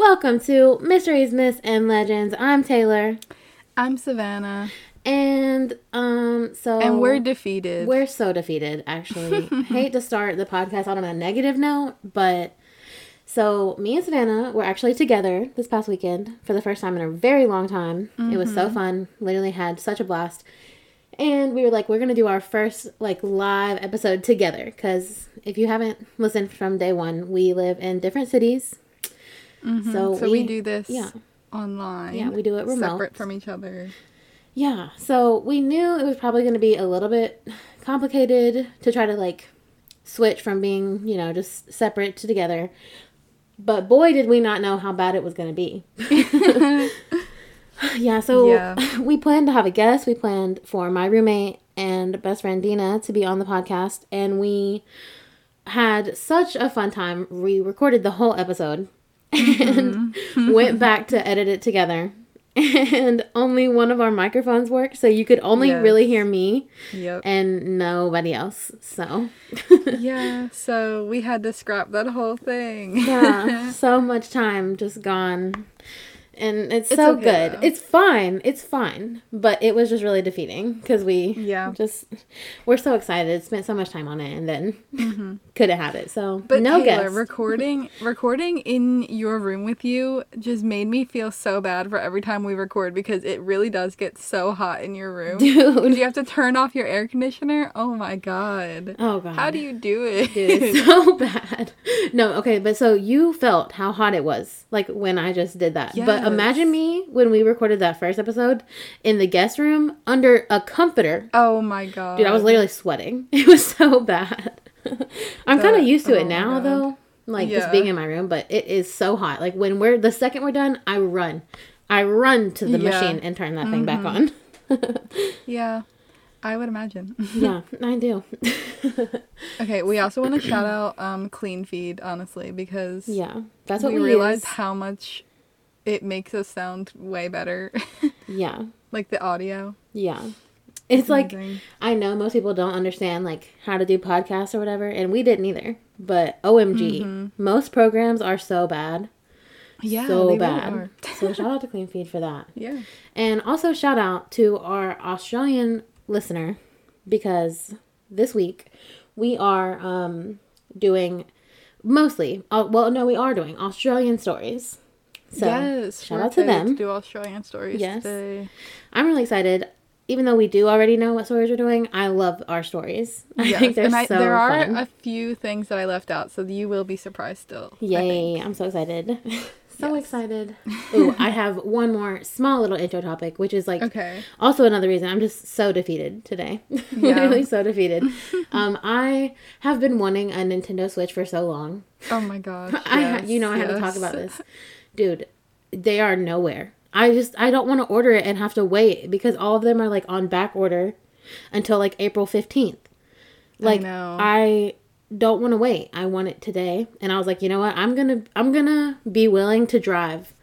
Welcome to Mysteries, Myths, and Legends. I'm Taylor, I'm Savannah, and um, so and we're defeated. we're so defeated. Actually, hate to start the podcast on a negative note, but so me and Savannah were actually together this past weekend for the first time in a very long time. It was so fun. Literally had such a blast. And we were like, we're gonna do our first like live episode together because if you haven't listened from day one, we live in different cities. Mm-hmm. So, so we, do this yeah. online. Yeah, we do it remote. Separate from each other. Yeah, so we knew it was probably going to be a little bit complicated to try to like switch from being, you know, just separate to together. But boy, did we not know how bad it was going to be. yeah, so Yeah. we planned to have a guest. We planned for my roommate and best friend Dina to be on the podcast, and we had such a fun time. We recorded the whole episode and mm-hmm. went back to edit it together. And only one of our microphones worked, so you could only Yes. really hear me Yep. and nobody else. So, yeah. So we had to scrap that whole thing. yeah, so much time just gone. And it's, It's so okay, good. though. It's fine. It's fine. But it was just really defeating because we Yeah. just we're so excited, spent so much time on it, and then couldn't have it. So Mm-hmm. But no Taylor, guess. recording recording in your room with you just made me feel so bad for every time we record because it really does get so hot in your room. Dude. Do you have to turn off your air conditioner. Oh my god. Oh god. How do you do it? Dude, it's so bad. No, okay, but so you felt how hot it was, like when I just did that. But Yes. Imagine me when we recorded that first episode in the guest room under a comforter. oh my god. Dude, I was literally sweating. It was so bad. I'm kind of used to oh it now, though. Like just being in my room, but it is so hot. Like when we're the second we're done, I run, I run to the Yeah. machine and turn that thing back on. Yeah. I would imagine. yeah, I do. Okay, we also want to shout out um Cleanfeed, honestly, because yeah, that's what we, we, realized use. how much it makes us sound way better. Yeah, like the audio. yeah. It's like I know most people don't understand like how to do podcasts or whatever, and we didn't either. But OMG, most programs are so bad, yeah, so really bad. are. so shout out to Cleanfeed for that, Yeah. and also shout out to our Australian listener because this week we are um doing mostly. Uh, well, no, we are doing Australian stories. So yes. shout we're out to excited them. To do Australian stories Yes. today. I'm really excited. Even though we do already know what stories we're doing, I love our stories. I Yes, think they're and I, so there are fun. a few things that I left out, so you will be surprised still. Yay. I'm so excited. so Yes. excited. Ooh, I have one more small little intro topic, which is like Okay. also another reason I'm just so defeated today. Literally so defeated. um, I have been wanting a Nintendo Switch for so long. Oh my gosh. I yes, you know I had to talk about this. Dude, they are nowhere. I just I don't want to order it and have to wait because all of them are like on back order until like April 15th. Like know. I don't want to wait. I want it today. And I was like, "You know what? I'm going to I'm going to be willing to drive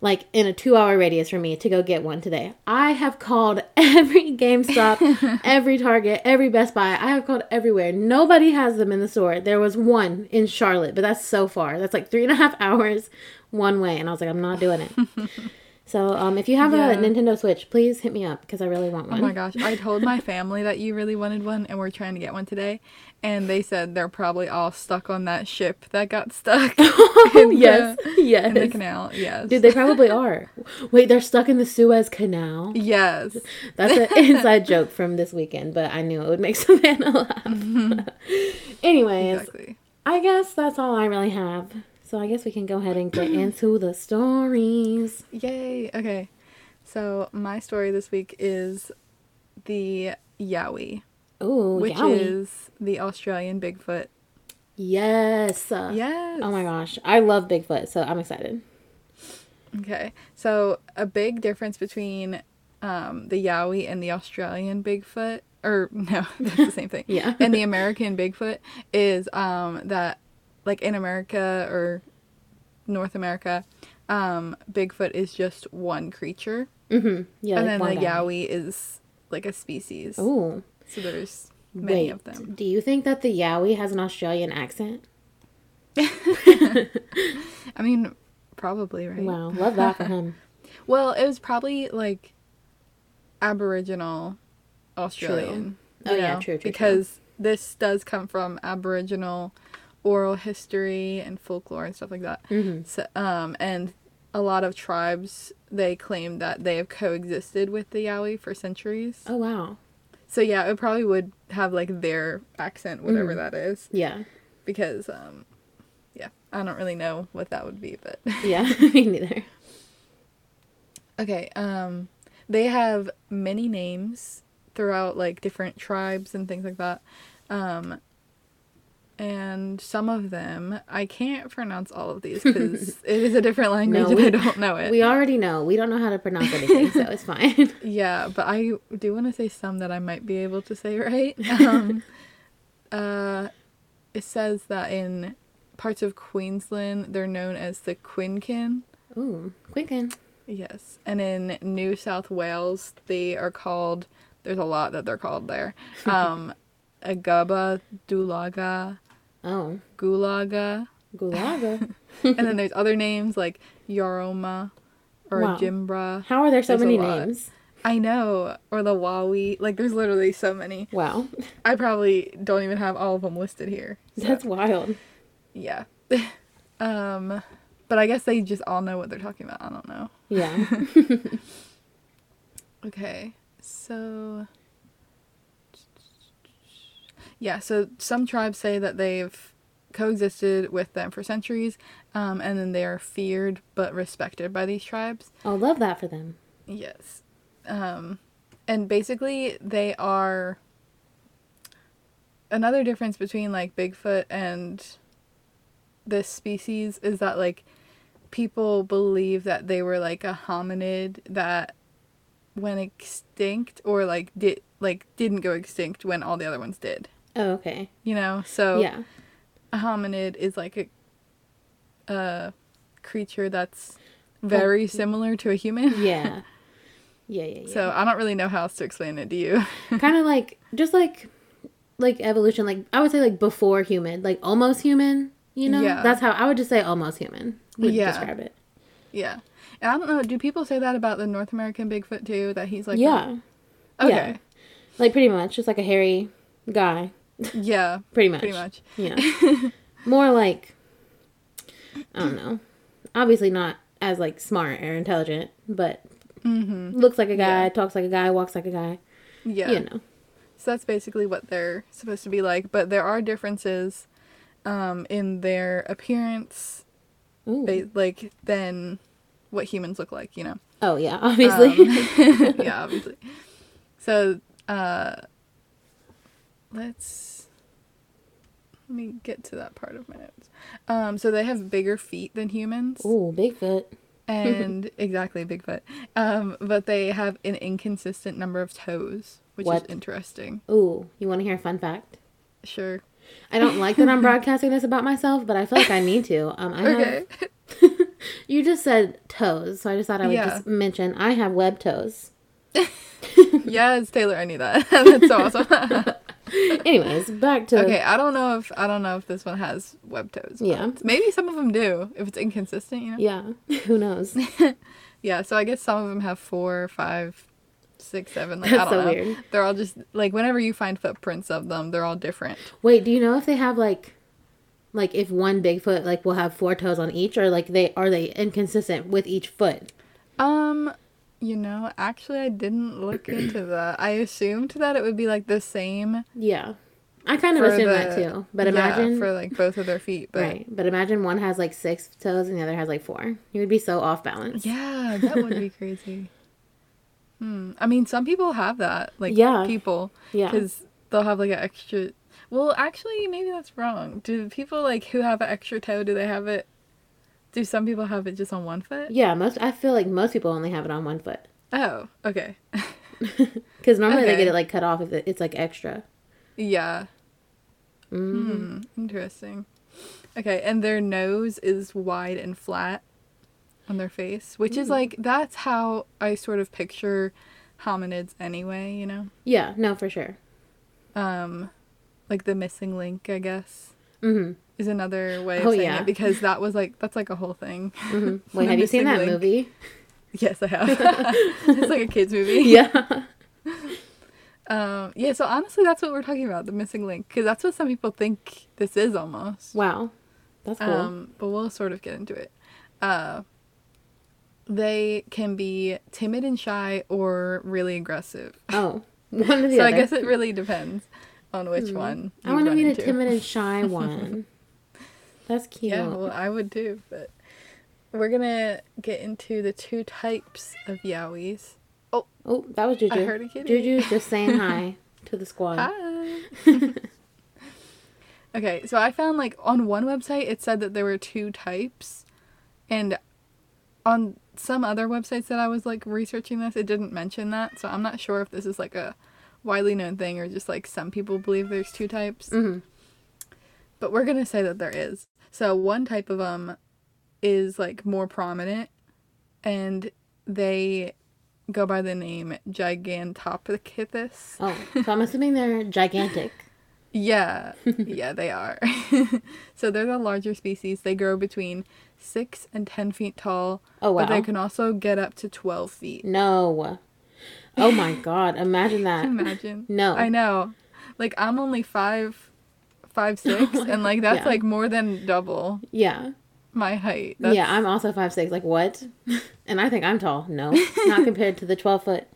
like in a 2-hour radius for me to go get one today. I have called every GameStop, every Target, every Best Buy. I have called everywhere. Nobody has them in the store. There was one in Charlotte, but that's so far. That's like three and a half hours one way. And I was like, I'm not doing it. so um, if you have Yeah. a Nintendo Switch, please hit me up because I really want Oh one. my gosh. I told my family that you really wanted one and we're trying to get one today. And they said they're probably all stuck on that ship that got stuck in yes, the, yes. in the canal. Yes. Dude, they probably are. Wait, they're stuck in the Suez Canal. yes. That's an inside joke from this weekend, but I knew it would make Savannah laugh. Anyways, Exactly. I guess that's all I really have. So I guess we can go ahead and get into the stories. Yay. Okay. So my story this week is the Yowie, Ooh, which yowie. is the Australian Bigfoot. yes. Yes. Oh my gosh, I love Bigfoot, so I'm excited. Okay. So a big difference between um, the Yowie and the Australian Bigfoot, or no, that's the same thing. Yeah. And the American Bigfoot is um, that, like in America or North America, um, Bigfoot is just one creature, Mm-hmm. Yeah. and like then the. Yowie is like a species. Ooh. So there's many Wait, of them. do you think that the Yowie has an Australian accent? I mean, Probably, right? Wow, love that for him. Well, it was probably like Aboriginal Australian. Oh, you yeah, know, true, true, true. Because this does come from Aboriginal oral history and folklore and stuff like that. hmm So, um, and a lot of tribes they claim that they have coexisted with the Yowie for centuries. Oh wow. So yeah, it probably would have like their accent, whatever Mhm. that is, Yeah. because um, yeah, I don't really know what that would be, but Yeah. Me neither. okay. Um, they have many names throughout like different tribes and things like that. Um, and some of them I can't pronounce all of these because it is a different language No, and we- I don't know it. We already know. We don't know how to pronounce anything, so it's fine. Yeah, but I do want to say some that I might be able to say right. Um, uh, it says that in parts of Queensland they're known as the Quinkin. Ooh, Quicken. Yes, and in New South Wales they are called. There's a lot that they're called there. Um, Agaba, Dulaga, Oh, Gulaga, Gulaga. and then there's other names like Yaroma or Wow. Jimbra. How are there so There's many names? I know, or the Wawi. Like, there's literally so many. Wow, I probably don't even have all of them listed here. So, that's wild. yeah. um, but I guess they just all know what they're talking about. I don't know. Yeah. Okay, so yeah, so some tribes say that they've coexisted with them for centuries, um, and then they are feared but respected by these tribes. I love that for them. Yes. Um, and basically, they are. Another difference between like Bigfoot and this species is that like people believe that they were like a hominid that went extinct or like did like didn't go extinct when all the other ones did. Oh, okay. You know, so Yeah. a hominid is like a a creature that's very similar to a human. Yeah. Yeah, yeah, yeah. So I don't really know how else to explain it Do you. kind of like just like like evolution like i would say like before human like almost human you know Yeah. that's how i would just say almost human would Yeah. describe it yeah. And I don't know, do people say that about the North American Bigfoot too? That he's like yeah a- yeah. okay. like pretty much just like a hairy guy Yeah. pretty much Pretty much. yeah more like i don't know obviously not as like smart or intelligent but Mhm. looks like a guy Yeah. talks like a guy walks like a guy Yeah. you know So that's basically what they're supposed to be like, but there are differences um in their appearance ba- like than what humans look like, you know. oh yeah obviously Um, yeah, obviously. So, uh, let's let me get to that part of my notes. Um, so they have bigger feet than humans, Ooh, bigfoot and exactly Bigfoot. Um, but they have an inconsistent number of toes, which What? is interesting. Ooh, you want to hear a fun fact Sure. I don't like that I'm broadcasting this about myself, but I feel like I need to. Um, I Okay. have, you just said toes, so I just thought I would Yeah. just mention I have web toes. yes, Taylor, I knew that. That's so awesome. Anyways, back to okay, I don't know if I don't know if this one has web toes. Yeah. Maybe some of them do if it's inconsistent, you know. yeah. Who knows? Yeah, so I guess some of them have four, five, six, seven. Like That's I don't so know. weird. They're all just like whenever you find footprints of them, they're all different. Wait, do you know if they have like, like if one Bigfoot like will have four toes on each, or like they are they inconsistent with each foot? Um, you know, actually, I didn't look into that. I assumed that it would be like the same. Yeah, I kind of assumed the- that too. But yeah, imagine for like both of their feet, but right. But imagine one has like six toes and the other has like four. You would be so off balance. yeah, that would be crazy. Hmm. I mean, some people have that, like Yeah. people, Yeah. because they'll have like an extra. Well, actually, maybe that's wrong. Do people like who have an extra toe? Do they have it? Do some people have it just on one foot? Yeah, most I feel like most people only have it on one foot. Oh, okay. Because normally they get it like cut off if it's like extra. yeah. Mm. Hmm. Interesting. Okay, and their nose is wide and flat on their face, which is like that's how I sort of picture hominids anyway. You know, Yeah, no, for sure. um, like the missing link, I guess. Mm-hmm. is another way of Oh, saying yeah. it because that was like that's like a whole thing. hmm Wait, have you seen that Link. movie? Yes, I have. it's like a kids movie. Yeah. Um, yeah. So honestly, that's what we're talking about, the missing link, because that's what some people think this is almost. Wow. That's cool. Um, but we'll sort of get into it. Uh, they can be timid and shy or really aggressive. oh, one or the so other. I guess it really depends on which hmm. one. I want to run meet a timid and shy one. That's cute. Yeah, well, I would too, but we're gonna get into the two types of yowies. oh, oh that was Juju. I heard a kitty. Juju's just saying hi to the squad. Hi. okay, so I found like on one website it said that there were two types, and on some other websites that I was like researching this, it didn't mention that. So I'm not sure if this is like a widely known thing or just like some people believe there's two types. hmm But we're gonna say that there is. So one type of them is like more prominent, and they go by the name Gigantopithecus. Oh, so I'm assuming they're gigantic. Yeah, yeah, they are. so they're the larger species. They grow between six and ten feet tall, Oh wow. but they can also get up to twelve feet. No. Oh my god, imagine that. Imagine. No. I know. Like I'm only five, five six, and like that's Yeah. like more than double Yeah. my height. That's, Yeah, I'm also five six. Like what? And I think I'm tall. No, not compared to the twelve foot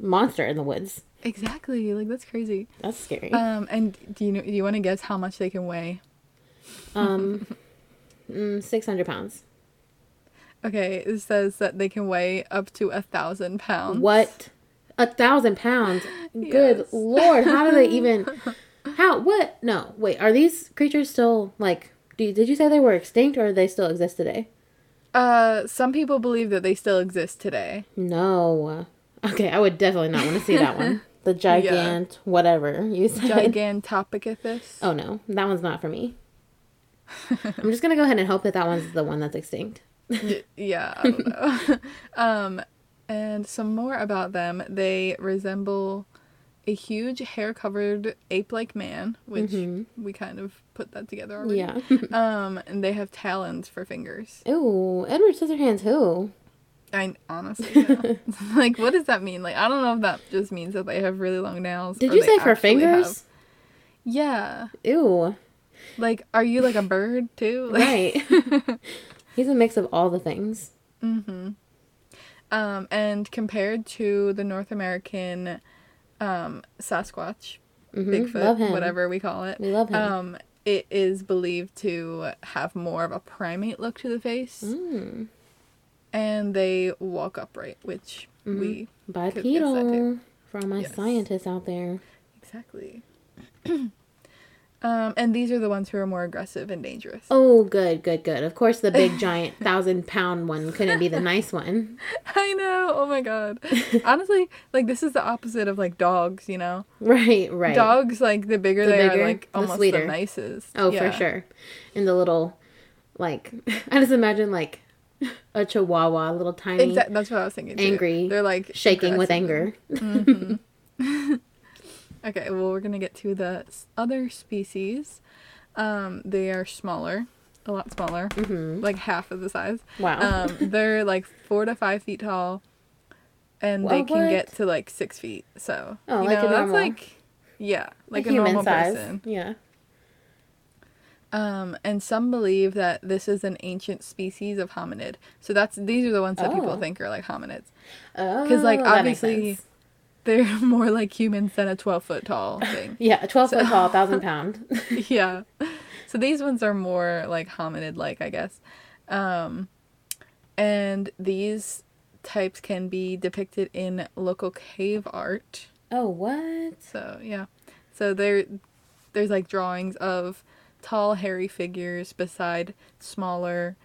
monster in the woods. exactly. Like that's crazy. That's scary. Um, and do you know? Do you want to guess how much they can weigh? Um, mm, six hundred pounds. Okay, it says that they can weigh up to a thousand pounds. What? A thousand pounds? Good Yes. lord! How do they even? How? What? No, wait. Are these creatures still like? Do, did you say they were extinct or they still exist today? Uh, some people believe that they still exist today. No. Okay, I would definitely not want to see that one. The gigant, whatever you said. Gigantopithecus. Oh no, that one's not for me. I'm just gonna go ahead and hope that that one's the one that's extinct. Yeah, I don't know. um, and some more about them. They resemble a huge hair-covered ape-like man, which we kind of put that together already. Yeah. Um, and they have talons for fingers. Ooh, Edward Scissorhands. Who? I honestly, yeah. like, what does that mean? Like, I don't know if that just means that they have really long nails. Did you say for actually have- fingers? Yeah. Ew. Like, are you like a bird too? Like, Right. He's a mix of all the things. Mm-hmm. Um, and compared to the North American um, Sasquatch, Mhm, Bigfoot, whatever we call it, We love him. um, it is believed to have more of a primate look to the face, Mm. and they walk upright, which Mhm. we Could guess that Bipedal for all my Yes. scientists out there. exactly. um, and these are the ones who are more aggressive and dangerous. Oh, good, good, good. Of course, the big giant thousand pound one couldn't be the nice one. I know. Oh my god. Honestly, like this is the opposite of like dogs. You know. Right, right. Dogs, like the bigger The they bigger, are, like the almost sweeter. the nicest. Oh, Yeah. for sure. And the little, like, I just imagine like a chihuahua, little tiny, Exactly. That's what I was thinking. Too. Angry, They're like shaking with aggressive. anger. Okay, well, we're gonna get to the other species. Um, they are smaller, a lot smaller, hmm like half of the size. Wow. Um, they're like four to five feet tall, and they can what? get to like six feet. So Oh, you like a know, that's like yeah, like a, human normal size. person. Yeah. Um, and some believe that this is an ancient species of hominid. So that's these are the ones that people Oh. think are like hominids. Oh, like, makes obviously-. They're more like humans than a twelve foot tall thing. Yeah, a 12 foot tall, thousand pound. yeah. So these ones are more like hominid like, I guess. Um, and these types can be depicted in local cave art. oh, what? So yeah. So there there's like drawings of tall hairy figures beside smaller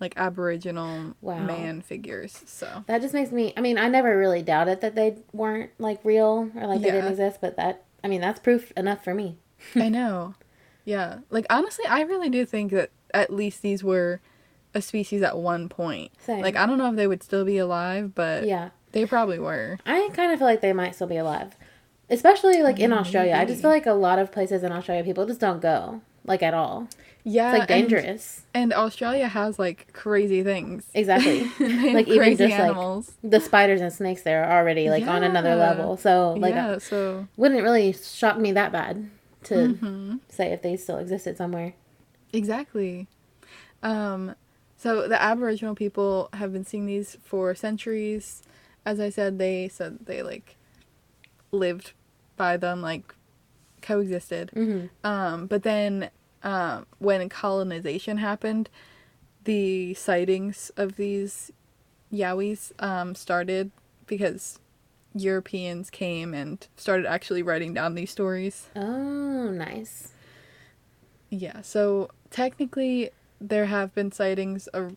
like aboriginal Wow. man figures. So That just makes me. I mean, I never really doubted that they weren't like real or like they Yeah. didn't exist, but that. I mean, that's proof enough for me. I know. Yeah. Like honestly, I really do think that at least these were a species at one point. Same. Like I don't know if they would still be alive, but Yeah, they probably were. I kind of feel like they might still be alive, especially like in Australia. I just feel like a lot of places in Australia people just don't go. like at all. Yeah, It's like dangerous. And, Australia has like crazy things. Exactly. Like, even crazy just, like, the spiders and snakes there are already like on another level. So like yeah, so wouldn't really shock me that bad to Mm-hmm. say if they still existed somewhere. Exactly. Um, so the Aboriginal people have been seeing these for centuries. As I said, they said they like lived by them, like coexisted. hmm Um, but then um, when colonization happened, the sightings of these Yowies um, started because Europeans came and started actually writing down these stories. Oh, nice. Yeah, so technically there have been sightings of,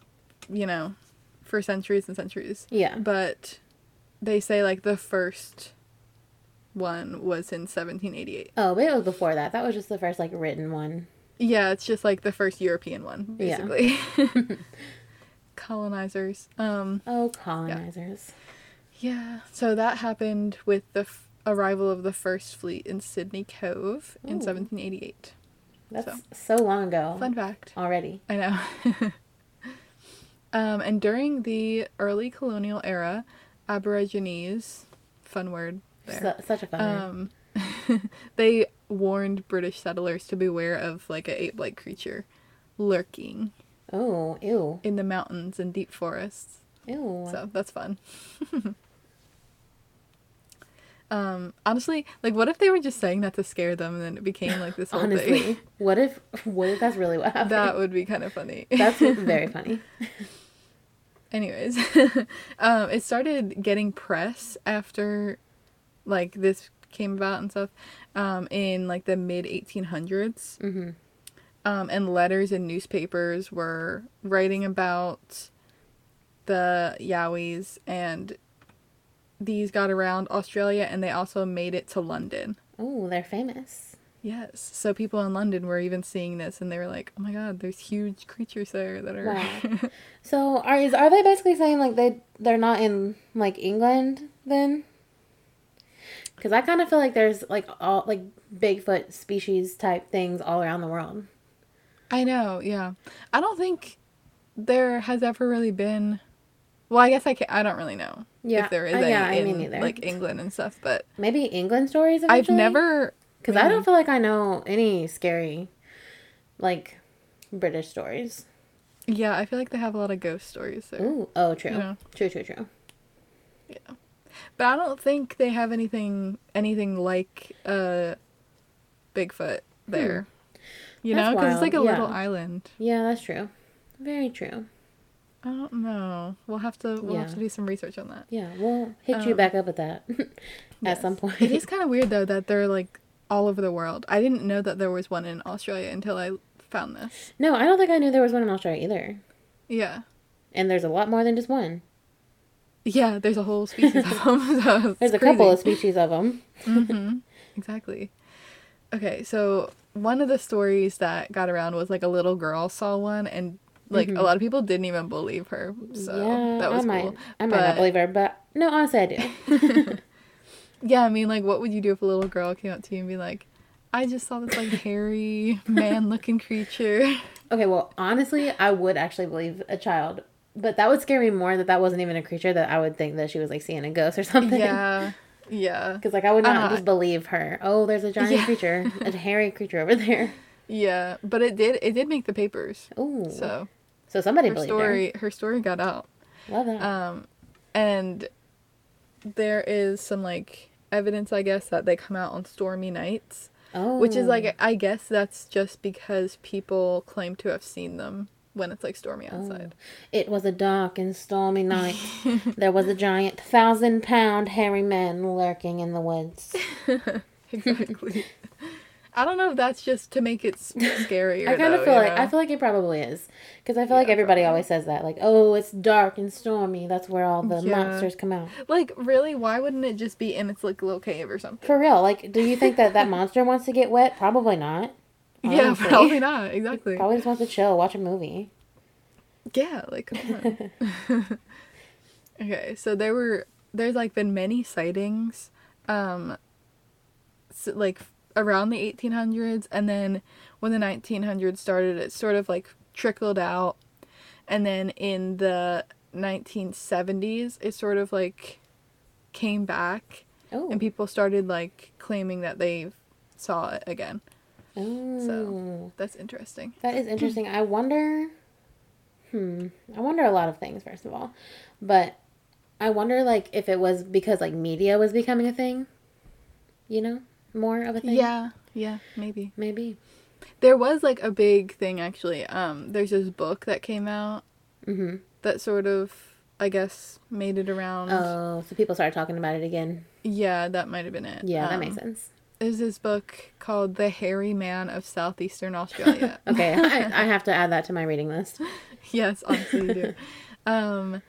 you know, for centuries and centuries. Yeah. But they say like the first one was in 1788. Oh, but it was before that. That was just the first like written one. Yeah, it's just like the first European one, basically. Yeah. Colonizers. Um Oh, colonizers. yeah, so that happened with the f- arrival of the first fleet in Sydney Cove in 1788. That's so, long ago Fun fact. already. I know. um, and during the early colonial era, Aborigines, fun word there, Su- such a fun word. um, they warned British settlers to beware of like a ape-like creature lurking Oh, ew. in the mountains and deep forests. Ew. So that's fun. um, honestly, like, what if they were just saying that to scare them, and then it became like this whole Honestly, thing? what if what if that's really what happened? that would be kind of funny. That's very funny. Anyways, um, it started getting press after, like, this came about and stuff, um, in like the mid 1800s. hmm Um, and letters and newspapers were writing about the Yowies, and these got around Australia, and they also made it to London. Oh, they're famous. Yes, so people in London were even seeing this, and they were like, "Oh my God, there's huge creatures there that are." Wow. So are is are they basically saying like they they're not in like England then? Because I kind of feel like there's like all like Bigfoot species type things all around the world. I know, yeah. I don't think there has ever really been. Well, I guess I can't. I don't really know Yeah, if there is uh, any yeah, I in mean like England and stuff, but Maybe England stories. I've never. because I don't feel like I know any scary like British stories. Yeah, I feel like they have a lot of ghost stories there. Ooh, oh, true, Yeah. true, true, true. But I don't think they have anything anything like uh Bigfoot there. You Hmm. That's know, because it's like a wild, little island. Yeah, that's true. Very true. I don't know. We'll have to we'll have to do some research on that. Yeah, we'll hit you Um, back up with that at Yes. some point. It is kind of weird though that they're like all over the world. I didn't know that there was one in Australia until I found this. No, I don't think I knew there was one in Australia either. Yeah. And there's a lot more than just one. Yeah, there's a whole species of them. So There's a crazy. couple of species of them. hmm Exactly. Okay, so one of the stories that got around was like a little girl saw one, and like a lot of people didn't even believe her. So Mm-hmm. yeah, that was I might, cool. I might not But- believe her, but no, honestly, I do. Yeah, I mean, like, what would you do if a little girl came up to you and be like, "I just saw this like hairy man-looking creature"? okay, well, honestly, I would actually believe a child, but that would scare me more that that wasn't even a creature. That I would think that she was like seeing a ghost or something. yeah, yeah, Because like I would not Uh, just believe her. Oh, there's a giant Yeah. creature, a hairy creature over there. yeah. But it did it did make the papers. Ooh, so, So somebody her believed story her story got out. Love that. Um, and there is some like evidence, I guess, that they come out on stormy nights, oh, which is like I guess that's just because people claim to have seen them when it's like stormy oh. outside. It was a dark and stormy night. there was a giant thousand pound hairy man lurking in the woods. Exactly. I don't know if that's just to make it scarier. I kind of feel like know? I feel like it probably is because I feel like everybody probably. always says that like oh it's dark and stormy that's where all the Yeah. monsters come out like really, why wouldn't it just be in its like little cave or something? for real like do you think that that monster wants to get wet probably not Yeah, probably not. Exactly. probably just wants to chill watch a movie Yeah, like come on. okay, so there were there's like been many sightings, um, s like around the 1800s and then when the 1900s started it sort of like trickled out and then in the 1970s it sort of like came back Oh. and people started like claiming that they saw it again oh. that's interesting That is interesting. I wonder. Hmm. I wonder a lot of things, first of all. But I wonder, like, if it was because, like, media was becoming a thing. You know? More of a thing? yeah yeah maybe Maybe. there was like a big thing actually um there's this book that came out Mm-hmm. that sort of i guess made it around Oh, so people started talking about it again. yeah that might have been it Yeah, that Um, makes sense. There's this book called The Hairy Man of Southeastern Australia. Okay, I, I have to add that to my reading list. yes, honestly, you do. Um,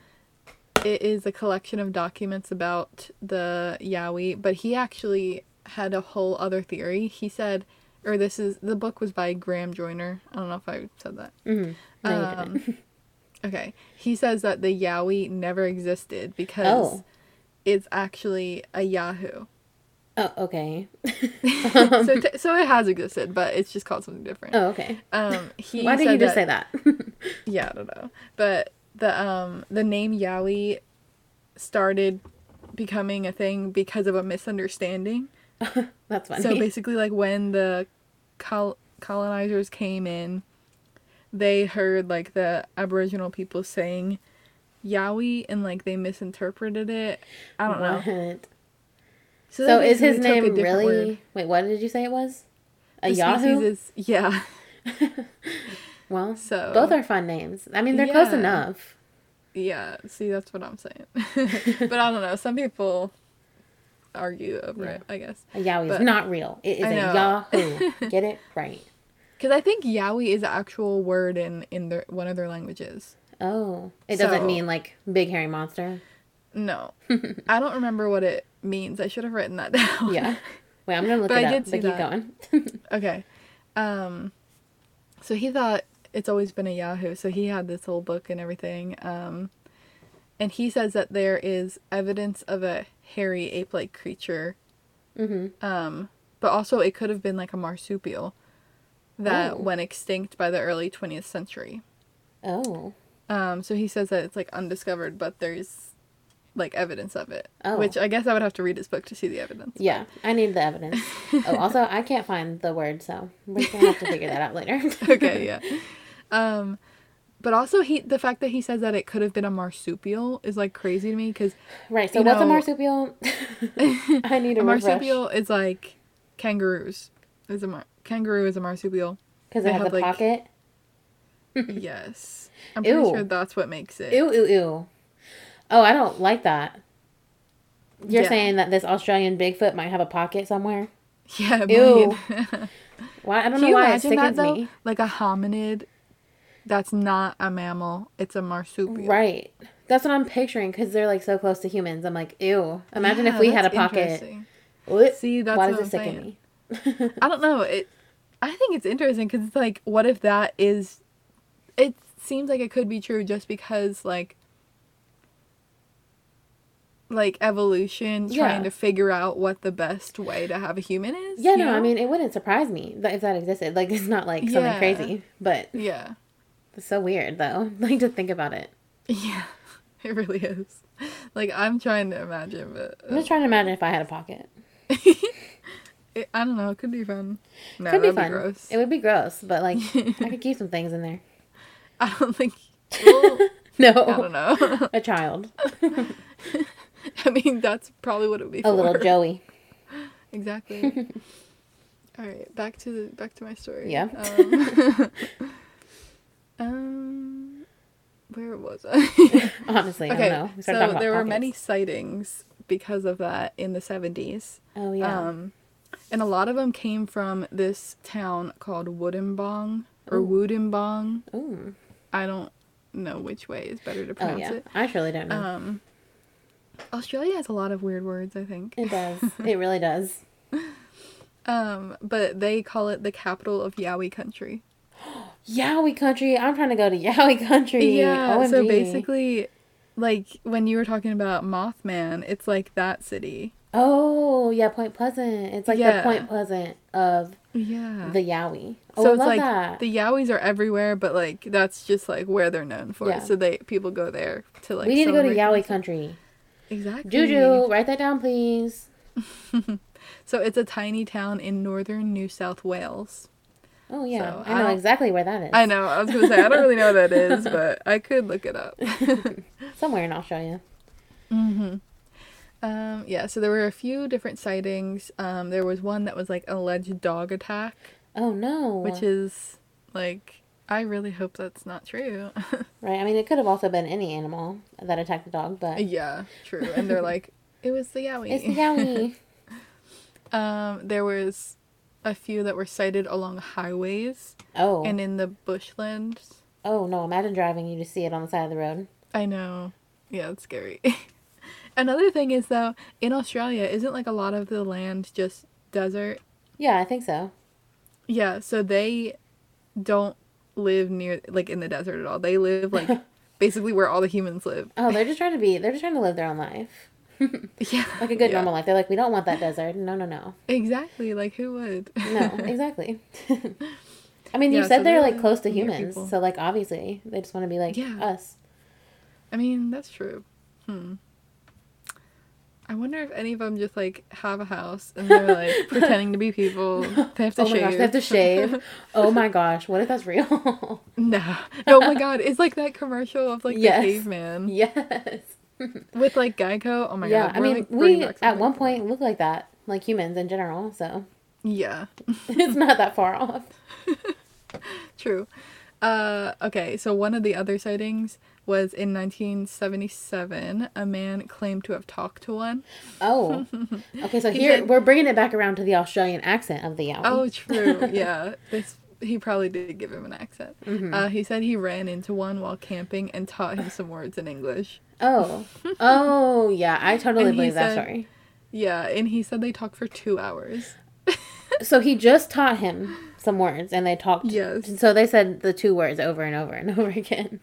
it is a collection of documents about the Yowie, but he actually had a whole other theory. He said, or this is the book was by Graham Joyner. I don't know if I said that. Mm-hmm. No, Um. Okay, he says that the Yowie never existed because Oh. it's actually a Yahoo. Oh, okay. so, t- so it has existed, but it's just called something different. Oh, okay. Um, he Why did you just that- say that? Yeah, I don't know. But the um the name Yowie started becoming a thing because of a misunderstanding. That's funny. So basically like when the col- colonizers came in, they heard like the aboriginal people saying Yowie and like they misinterpreted it. I don't know. So, So, is his basically took a name really? word. Wait, what did you say it was? A The Yahoo. is yeah. well, So both are fun names. I mean, they're close enough. Yeah, see, that's what I'm saying. but I don't know. Some people argue over Yeah. it, I guess. A Yowie is not real. It is a. Yahoo. Get it right. Because I think Yowie is an actual word in, in their, one of their languages. Oh, it doesn't mean like big hairy monster. No. I don't remember what it means. I should have written that down. Yeah. Wait, I'm gonna look But it I up. did but see keep that. going. Okay. Um, so he thought it's always been a Yahoo. So he had this whole book and everything. Um, and he says that there is evidence of a hairy ape-like creature. mm-hmm. Um, but also it could have been like a marsupial that Oh. went extinct by the early 20th century. Oh. Um, so he says that it's like undiscovered, but there's like evidence of it. Oh. Which I guess I would have to read his book to see the evidence. Yeah, I need the evidence. oh, also, I can't find the word, so we're gonna have to figure that out later. okay, yeah. Um, but also he the fact that he says that it could have been a marsupial is like crazy to me because Right. So, what's a marsupial? I need a, a refresh marsupial is like kangaroos. Is a mar- kangaroo is a marsupial. because they it has have, a like- pocket. yes, I'm pretty Ew. sure that's what makes it. Ew, ew, ew. Oh, I don't like that. You're Yeah. saying that this Australian Bigfoot might have a pocket somewhere? Yeah, Ew. Why? I don't Can know you why it imagine that me. Like a hominid that's not a mammal, it's a marsupial. Right. That's what I'm picturing because they're like so close to humans. I'm like, ew. Imagine if we had a pocket. What? See, that's Why does it sicken me? I don't know. It. I think it's interesting because it's like, what if that is? It seems like it could be true just because like. Like evolution, Yeah. trying to figure out what the best way to have a human is. Yeah, no, I mean, it wouldn't surprise me that if that existed. Like, it's not like something Yeah. crazy, but Yeah, it's so weird though. Like to think about it. yeah, it really is. Like I'm trying to imagine, but I'm just trying to imagine if I had a pocket. it, I don't know. It could be fun. No, Could be fun. gross. It would be gross, but like I could keep some things in there. I don't think. Well, No, I don't know. a child, I mean, that's probably what it would be. a for. little Joey. Exactly. All right, back to the back to my story. Yeah. Um, um, where was I? Honestly, I okay, don't know. We so started talking about there were many sightings because of that in the seventies. Oh yeah. Um, and a lot of them came from this town called Woodenbong or Ooh. Woodenbong. Ooh. I don't know which way is better to Oh pronounce yeah. it. I surely don't know. Um, Australia has a lot of weird words, I think. it does. It really does. Um, but they call it the capital of Yowie country. Yowie country. I'm trying to go to Yowie country. Yeah, so basically, like when you were talking about Mothman, it's like that city. Oh yeah, Point Pleasant. It's like Yeah. the Point Pleasant of Yeah. the Yowie. Oh, so it's like that. the Yowies are everywhere, but like that's just like where they're known for. Yeah. So they people go there to like. we need to go to Yowie country. Exactly. Juju, write that down, please. So it's a tiny town in northern New South Wales. Oh yeah, So, I I know exactly where that is. I know. I was gonna say I don't really know what that is, but I could look it up. Somewhere in Australia. hmm Um, yeah. So there were a few different sightings. Um, there was one that was like alleged dog attack, Oh no. which is like I really hope that's not true. right. I mean, it could have also been any animal that attacked the dog, but yeah, true. And they're like, it was the Yowie. it's the Yowie. Um, there was a few that were sighted along highways Oh. and in the bushlands. oh no! Imagine driving, you just see it on the side of the road. I know. Yeah, it's scary. Another thing is though, in Australia, isn't like a lot of the land just desert? Yeah, I think so. Yeah, so they don't live near like in the desert at all. They live like basically where all the humans live. Oh, they're just trying to be. They're just trying to live their own life, Yeah. like a good yeah. normal life. They're like, we don't want that desert. No, no, no, Exactly. Like who would? no. Exactly. I mean, you said so they're they're like close to humans, people. so like obviously they just want to be like Yeah. us. I mean, that's true. Hmm. I wonder if any of them just like have a house and they're like pretending to be people. They have to oh shave. my gosh, they have to shave. oh my gosh, what if that's real? No. Oh my god, it's like that commercial of like Yes. the caveman yes. with like Geico. Oh my yeah, god. I mean, like, we at one point look like that, like humans in general. So Yeah, it's not that far off. true. Uh, okay, so one of the other sightings was in 1977. A man claimed to have talked to one. Oh, okay. So here we're bringing it back around to the Australian accent of the Yowie. Oh, true. Yeah, this he probably did give him an accent. Mm-hmm. Uh, he said he ran into one while camping and taught him some words in English. Oh, oh, yeah. I totally And believe that said- story. Yeah, and he said they talked for two hours. So he just taught him some words, and they talked. Yes. So they said the two words over and over and over again.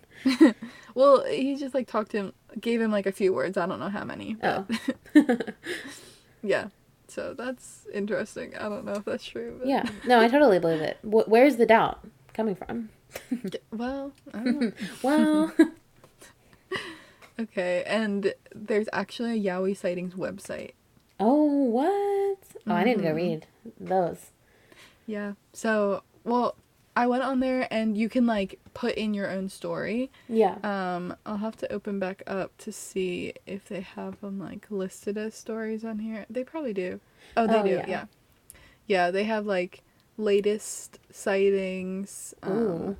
Well, he just like talked to him, gave him like a few words. I don't know how many. But, Oh, yeah. So that's interesting. I don't know if that's true. But... yeah. No, I totally believe it. Wh- where's the doubt coming from? Well, I don't know. Well, okay. And there's actually a Yowie sightings website. oh, what? Oh, I need to go Mm-hmm. read those. Yeah. So, well, I went on there and you can like put in your own story. Yeah. Um, I'll have to open back up to see if they have them like listed as stories on here. They probably do. Oh, they Oh, do. yeah. Yeah. yeah. they have like latest sightings um,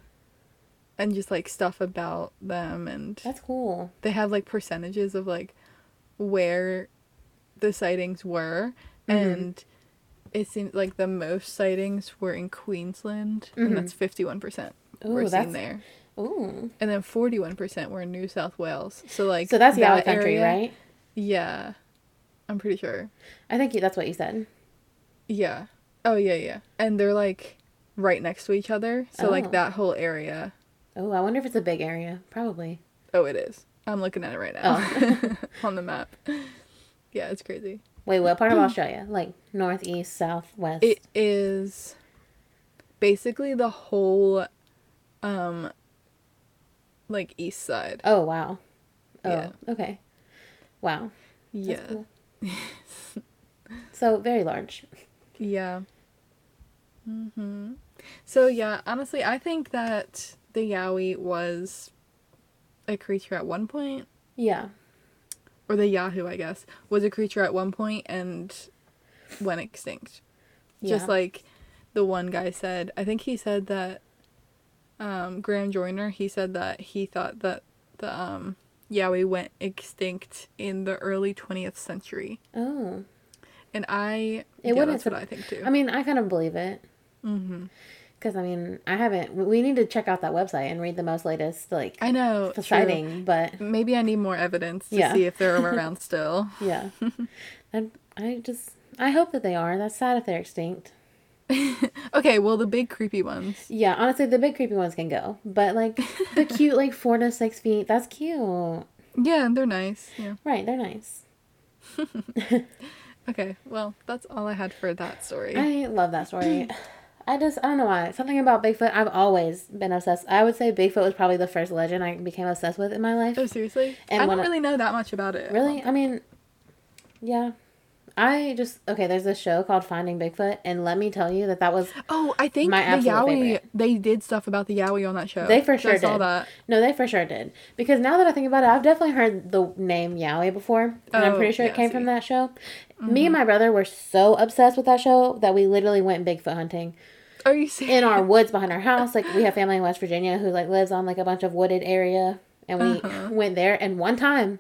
and just like stuff about them and that's cool. they have like percentages of like where the sightings were Mhm. and it seems like the most sightings were in Queensland Mhm. and that's 51% were seen there. ooh. And then 41% were in New South Wales. So like So that's that Yowie country, area- right? Yeah. I'm pretty sure. I think that's what you said. Yeah. Oh yeah, yeah. And they're like right next to each other. So Oh. like that whole area. Oh, I wonder if it's a big area. Probably. Oh, it is. I'm looking at it right now Oh. on the map. Yeah, it's crazy. Wait, what part of Australia? Like northeast, south, west? It is basically the whole um like east side. oh wow. Oh, Yeah. okay. Wow. That's yeah. cool. So very large. Yeah. Mhm. So yeah, honestly, I think that the Yowie was a creature at one point, Yeah. Or the Yahoo, I guess, was a creature at one point and went extinct. Just like the one guy said, I think he said that um, Graham Joyner, he said that he thought that the um, Yowie went extinct in the early 20th century. Oh. And I, It yeah, that's what I think too. I mean, I kind of believe it. mm-hmm. Because, I mean, I haven't. We need to check out that website and read the most latest, like, I know. true. sighting. But, Maybe I need more evidence to Yeah. see if they're around still. yeah. and I just. I hope that they are. That's sad if they're extinct. Okay, well, the big creepy ones. Yeah, honestly, the big creepy ones can go. But, like, the cute, like, four to six feet, that's cute. Yeah, they're nice. Yeah. Right, they're nice. Okay, well, that's all I had for that story. I love that story. I just I don't know why something about Bigfoot. I've always been obsessed. I would say Bigfoot was probably the first legend I became obsessed with in my life. oh, seriously? And I don't I- really know that much about it. Really? I mean, yeah. I just okay. There's this show called Finding Bigfoot, and let me tell you that that was Oh, I think My the Yowie, favorite. they did stuff about the Yowie on that show. They for sure I saw did. that. no, they for sure did because now that I think about it, I've definitely heard the name Yowie before, and I'm Oh, pretty sure it came from that show. Me and mm-hmm. my brother were so obsessed with that show that we literally went Bigfoot hunting Are you serious? in our woods behind our house. Like we have family in West Virginia who like lives on like a bunch of wooded area, and we Uh-huh. went there. And one time,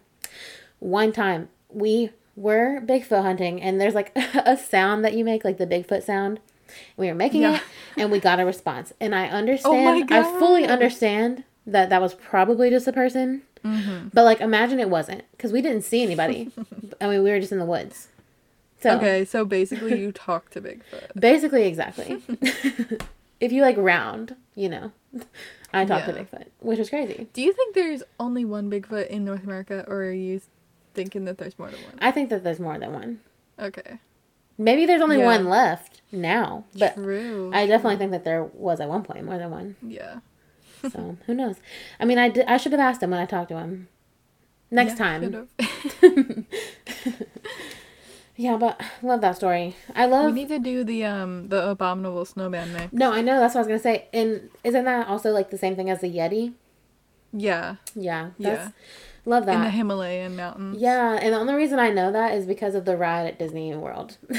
one time we were Bigfoot hunting, and there's like a sound that you make, like the Bigfoot sound. We were making Yeah. it, and we got a response. And I understand. I fully understand that that was probably just a person. Mm-hmm. But like, imagine it wasn't, because we didn't see anybody. I mean, we were just in the woods. So Okay, so basically you talk to Bigfoot. Basically, exactly. if you like round, you know, I talked to Bigfoot, which was crazy. Do you think there's only one Bigfoot in North America, or are you thinking that there's more than one? I think that there's more than one. Okay. Maybe there's only Yeah. one left now, but True. I definitely think that there was at one point more than one. Yeah. So who knows? I mean, I did, I should have asked him when I talked to him. Next Yeah, time. Yeah, but love that story. I love. we need to do the um the abominable snowman no, I know that's what I was gonna say. And isn't that also like the same thing as the Yeti? Yeah. Yeah. Yeah. Love that. In the Himalayan mountains. Yeah, and the only reason I know that is because of the ride at Disney World.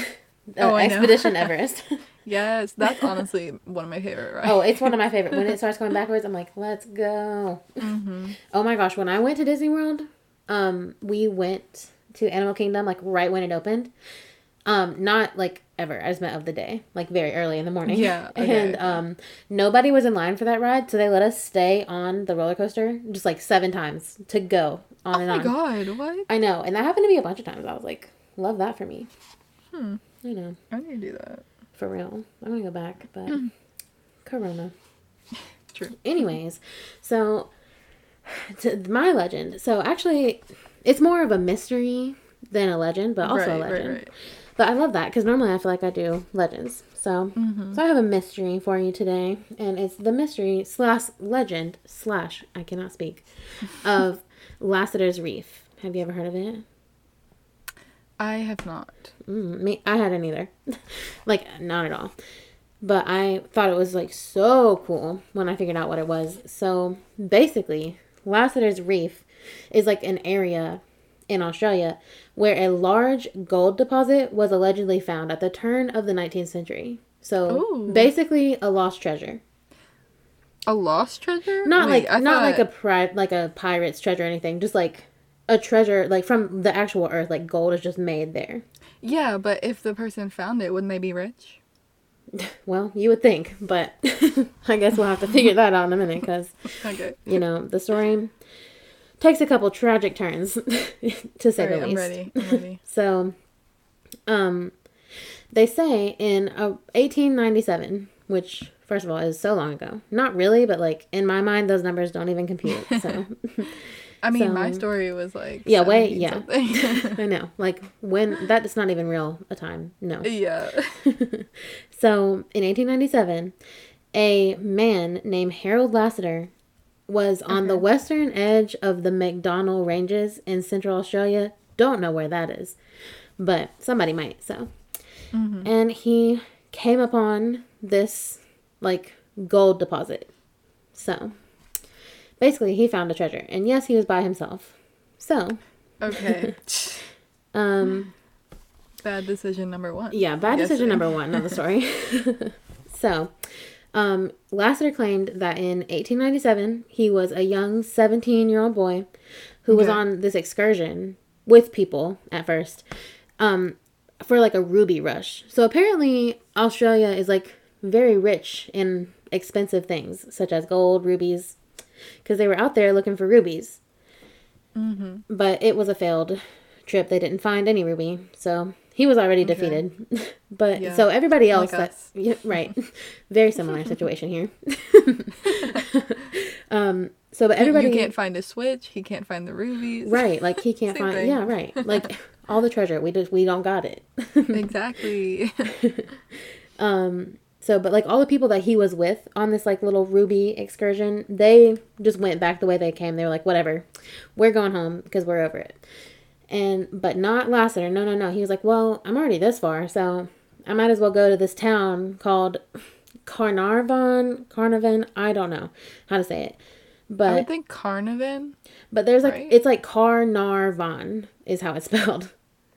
Oh, I know. Expedition Everest. Yes, that's honestly one of my favorite rides. oh, it's one of my favorite. When it starts going backwards, I'm like, let's go. Mm-hmm. Oh my gosh, when I went to Disney World, um, we went to Animal Kingdom like right when it opened. Um, not like ever. I just meant of the day, like very early in the morning. Yeah, okay, and um, nobody was in line for that ride, so they let us stay on the roller coaster just like seven times to go on Oh and my god, what? I know, and that happened to me a bunch of times. I was like, love that for me. Hmm. You know, I need to do that. for real. I'm gonna go back, but Corona. True. Anyways, so to my legend. So actually, it's more of a mystery than a legend, but also a legend. right, right. But I love that because normally I feel like I do legends. So, Mm-hmm. so I have a mystery for you today, and it's the mystery slash legend slash I cannot speak of Lasseter's Reef. Have you ever heard of it? I have not. Mm, me, I hadn't either. like, not at all. But I thought it was like so cool when I figured out what it was. So basically, Lasseter's Reef is like an area in Australia where a large gold deposit was allegedly found at the turn of the 19th century. So Ooh. basically, a lost treasure. A lost treasure? Not Wait, like I not like a thought- pri- like a pirate's treasure or anything. Just like a treasure like from the actual earth. Like gold is just made there. Yeah, but if the person found it, wouldn't they be rich? Well, you would think, but I guess we'll have to figure that out in a minute because, Okay. you know, the story takes a couple tragic turns, to say Alright, the I'm least. ready. I'm ready. So, um, they say in uh, 1897, which, first of all, is so long ago. Not really, but like in my mind, those numbers don't even compute. So, I mean, my story was like Yeah, wait, yeah. I know. Like, when that is not even real a time. No. yeah. So, in 1897, a man named Harold Lasseter was on the western edge of the MacDonnell Ranges in Central Australia. Don't know where that is, but somebody might. So, Mm-hmm. and he came upon this like gold deposit. So, basically, he found a treasure, and yes, he was by himself. So, Okay. um, Bad decision number one. Yeah, bad Yes, decision number one of the story. so, um, Lasseter claimed that in 1897 he was a young 17 year old boy who was on this excursion with people at first um, for like a ruby rush. So, apparently, Australia is like very rich in expensive things such as gold, rubies, because they were out there looking for rubies. Mm-hmm. But it was a failed trip. They didn't find any ruby. So he was already Okay. defeated. but Yeah. so everybody else Like that yeah, right. Very similar situation here. um so but everybody You can't find a switch. He can't find the rubies. right, like he can't find thing. yeah, right. Like all the treasure. We just we don't got it. exactly. um so but like all the people that he was with on this like little ruby excursion, they just went back the way they came. They were like, whatever, we're going home because we're over it. And but not Lasseter. No, no, no. He was like, well, I'm already this far, so I might as well go to this town called Carnarvon. Carnarvon. I don't know how to say it, but I would think Carnarvon. but there's like right? it's like Carnarvon is how it's spelled.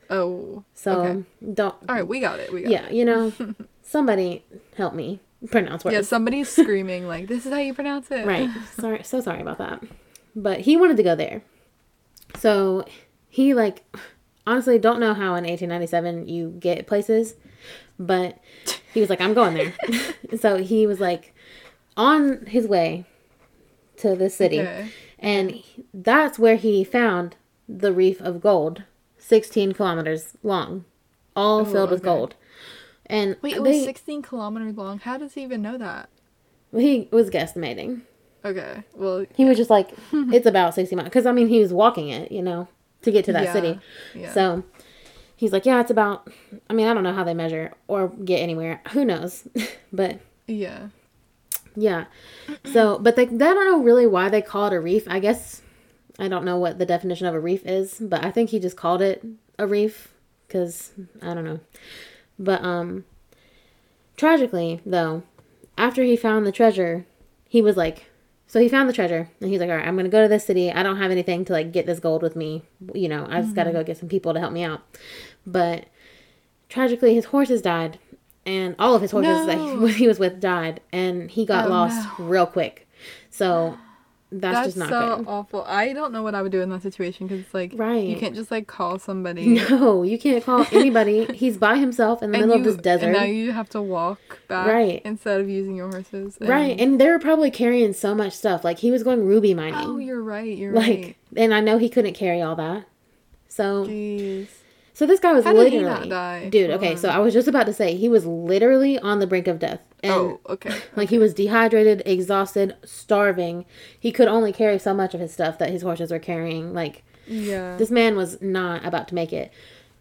Oh. So okay. don't. All right, we got it. We got Yeah, you know, somebody help me pronounce it. words. Yeah, somebody's screaming like, "This is how you pronounce it." Right. Sorry, so sorry about that. But he wanted to go there. So he like honestly don't know how in 1897 you get places, but he was like I'm going there. so he was like on his way to the city. Okay. And he- that's where he found the reef of gold, 16 kilometers long, all filled with gold. And Wait, it they- was 16 kilometers long. How does he even know that? he was guesstimating. Okay. Well, He was just like, it's about 60 miles. Because, I mean, he was walking it, you know, to get to that yeah, city. Yeah. So he's like, yeah, it's about, I mean, I don't know how they measure or get anywhere. Who knows? but yeah. yeah. So, but they, they don't know really why they call it a reef. I guess, I don't know what the definition of a reef is, but I think he just called it a reef because, I don't know. But, um, tragically, though, after he found the treasure, he was like, so he found the treasure and he's like, all right, I'm going to go to this city. I don't have anything to like get this gold with me. You know, I just got to mm-hmm. go get some people to help me out. But tragically, his horses died and all of his horses that No. he, he was with died and he got Oh, lost real quick. So that's, That's just not so good. awful. I don't know what I would do in that situation because it's like, Right. you can't just like call somebody. No, you can't call anybody. He's by himself in the and middle you, of this desert. And now you have to walk back Right. instead of using your horses. Right, and they were probably carrying so much stuff. Like he was going ruby mining. Oh, you're right. You're like, right. and I know he couldn't carry all that. So, Jeez. So this guy was How literally, not die? dude. Okay, so I was just about to say he was literally on the brink of death, and oh, okay. like he was dehydrated, exhausted, starving. He could only carry so much of his stuff that his horses were carrying. Like Yeah. this man was not about to make it.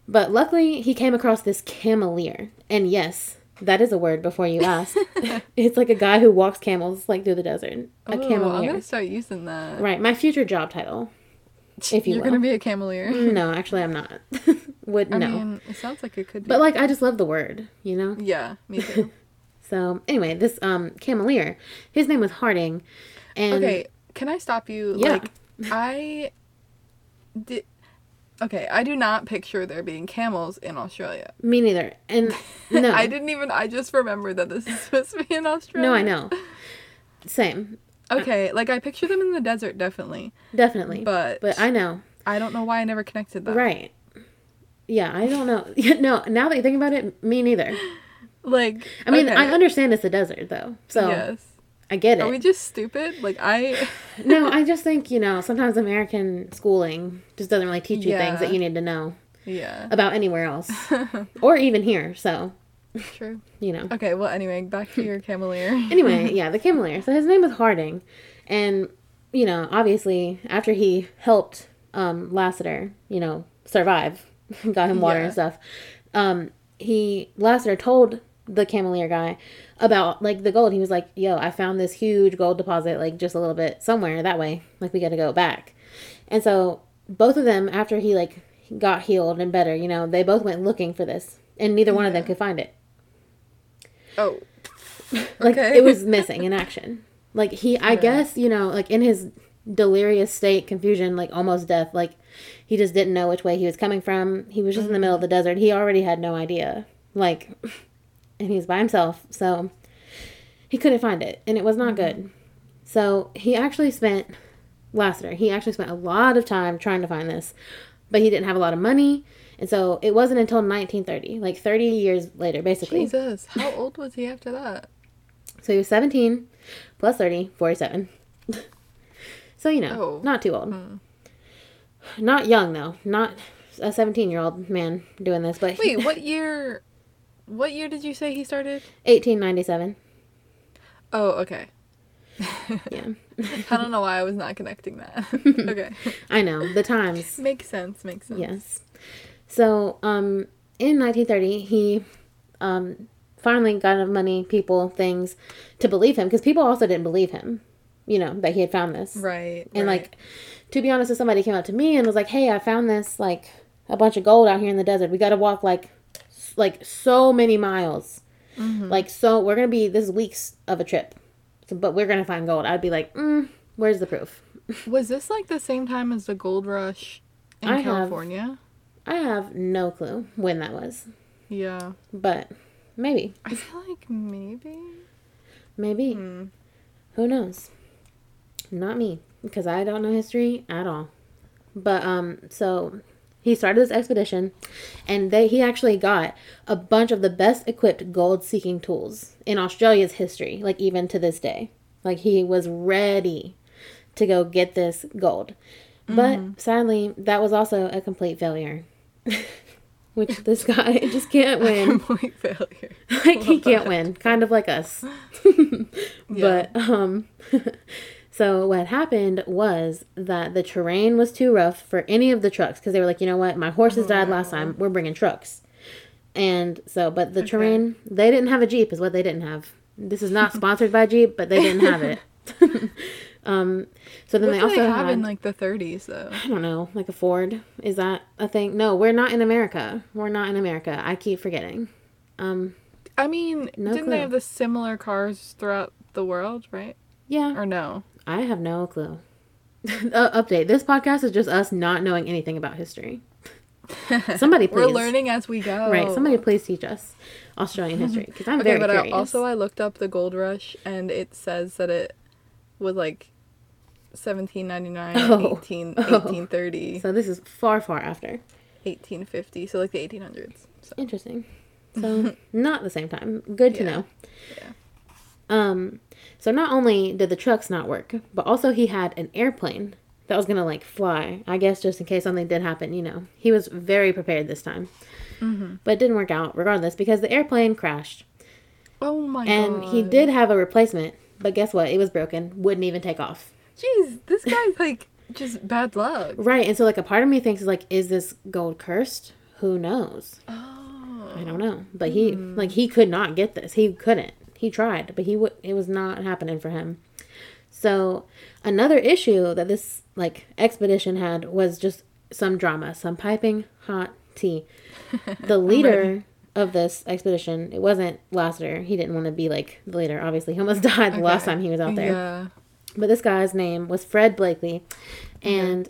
But luckily, he came across this cameleer, and yes, that is a word. Before you ask, it's like a guy who walks camels like through the desert. A Oh, I'm gonna start using that. Right, my future job title. If you You're will. gonna be a cameleer. No, actually, I'm not. Would I no. mean, it sounds like it could be. but like, I just love the word, you know. yeah, me too. So anyway, this um cameleer, his name was Harding, and okay, can I stop you? Yeah. Like, I did. Okay, I do not picture there being camels in Australia. me neither. And no, I didn't even. I just remembered that this is supposed to be in Australia. no, I know. Same, Okay, like I picture them in the desert, definitely, definitely. but but I know, I don't know why I never connected that. right? Yeah, I don't know. No, now that you think about it, me neither. Like, I mean, okay, I understand it's a desert though, so yes. I get it. Are we just stupid? Like I. no, I just think you know sometimes American schooling just doesn't really teach you things that you need to know Yeah. about anywhere else, or even here. So True. you know. Okay. Well, anyway, back to your cameleer. anyway, yeah, the cameleer. So his name was Harding, and you know, obviously, after he helped um, Lasseter, you know, survive, got him water Yeah. and stuff, um, he Lasseter told the cameleer guy about like the gold. He was like, "Yo, I found this huge gold deposit, like just a little bit somewhere that way. Like we got to go back." And so both of them, after he like got healed and better, you know, they both went looking for this, and neither one of them could find it. Oh. like Okay. it was missing in action. Like he i guess you know like in his delirious state confusion like almost death like he just didn't know which way he was coming from. He was just in the middle of the desert. He already had no idea. Like and he was by himself so he couldn't find it and it was not good. So he actually spent lasseter he actually spent a lot of time trying to find this but he didn't have a lot of money and so it wasn't until 1930 like 30 years later basically Jesus. How old was he after that? so he was 17 plus 30, 47. so, you know, Oh. not too old. Hmm. Not young, though. Not a 17 year old man doing this, but Wait, what year? What year did you say he started? 1897. Oh, okay. Yeah. I don't know why I was not connecting that. okay. I know. The times. Makes sense. Makes sense. Yes. So, um, in 1930, he um, finally got enough money, people, things to believe him because people also didn't believe him, you know, that he had found this. Right. And right. like, to be honest, if somebody came up to me and was like, "Hey, I found this like a bunch of gold out here in the desert. We got to walk like, like so many miles, like so we're gonna be this is weeks of a trip, so, but we're gonna find gold." I'd be like, mm, "Where's the proof?" was this like the same time as the gold rush in I have- California? I have no clue when that was, Yeah. but maybe, I feel like maybe. maybe, Hmm. who knows? Not me, because I don't know history at all. But um, so he started this expedition, and they he actually got a bunch of the best equipped gold seeking tools in Australia's history, like even to this day. Like he was ready to go get this gold. But sadly, that was also a complete failure. Which this guy just can't win. Complete failure. like he can't win. Kind of like us. But um so what happened was that the terrain was too rough for any of the trucks because they were like you know what? My horses died last time. We're bringing trucks. And so but the terrain they didn't have a jeep is what they didn't have. This is not sponsored by jeep but they didn't have it um so then What they also they have had in like the 30s though? I don't know, like a Ford. Is that a thing? No, we're not in America. We're not in America. I keep forgetting. Um, I mean, No didn't clue. they have the similar cars throughout the world, right? yeah, Or no? I have no clue. uh, update. This podcast is just us not knowing anything about history. Somebody please. We're learning as we go. Right. Somebody please teach us Australian history because I'm Okay, very but I, curious. also I looked up the gold rush and it says that it was like 1799, Oh. 18, Oh. 1830, so this is far, far after. 1850, so like the 1800s. So. Interesting. So not the same time. Good to Yeah. know. Yeah. Um, so not only did the trucks not work, but also he had an airplane that was gonna like fly. I guess just in case something did happen, you know. He was very prepared this time, Mm-hmm. but it didn't work out regardless because the airplane crashed, Oh my and god. he did have a replacement. But guess what? It was broken. Wouldn't even take off. Jeez, this guy's like just bad luck. Right. And so like a part of me thinks is like, is this gold cursed? Who knows? Oh. I don't know. But he hmm. like he could not get this. He couldn't. He tried, but he would. It was not happening for him. So another issue that this like expedition had was just some drama, some piping hot tea. The leader of this expedition, it wasn't Lasseter. He didn't want to be like the leader. Obviously, he almost died the last time he was out there. Yeah. But this guy's name was Fred Blakeley, and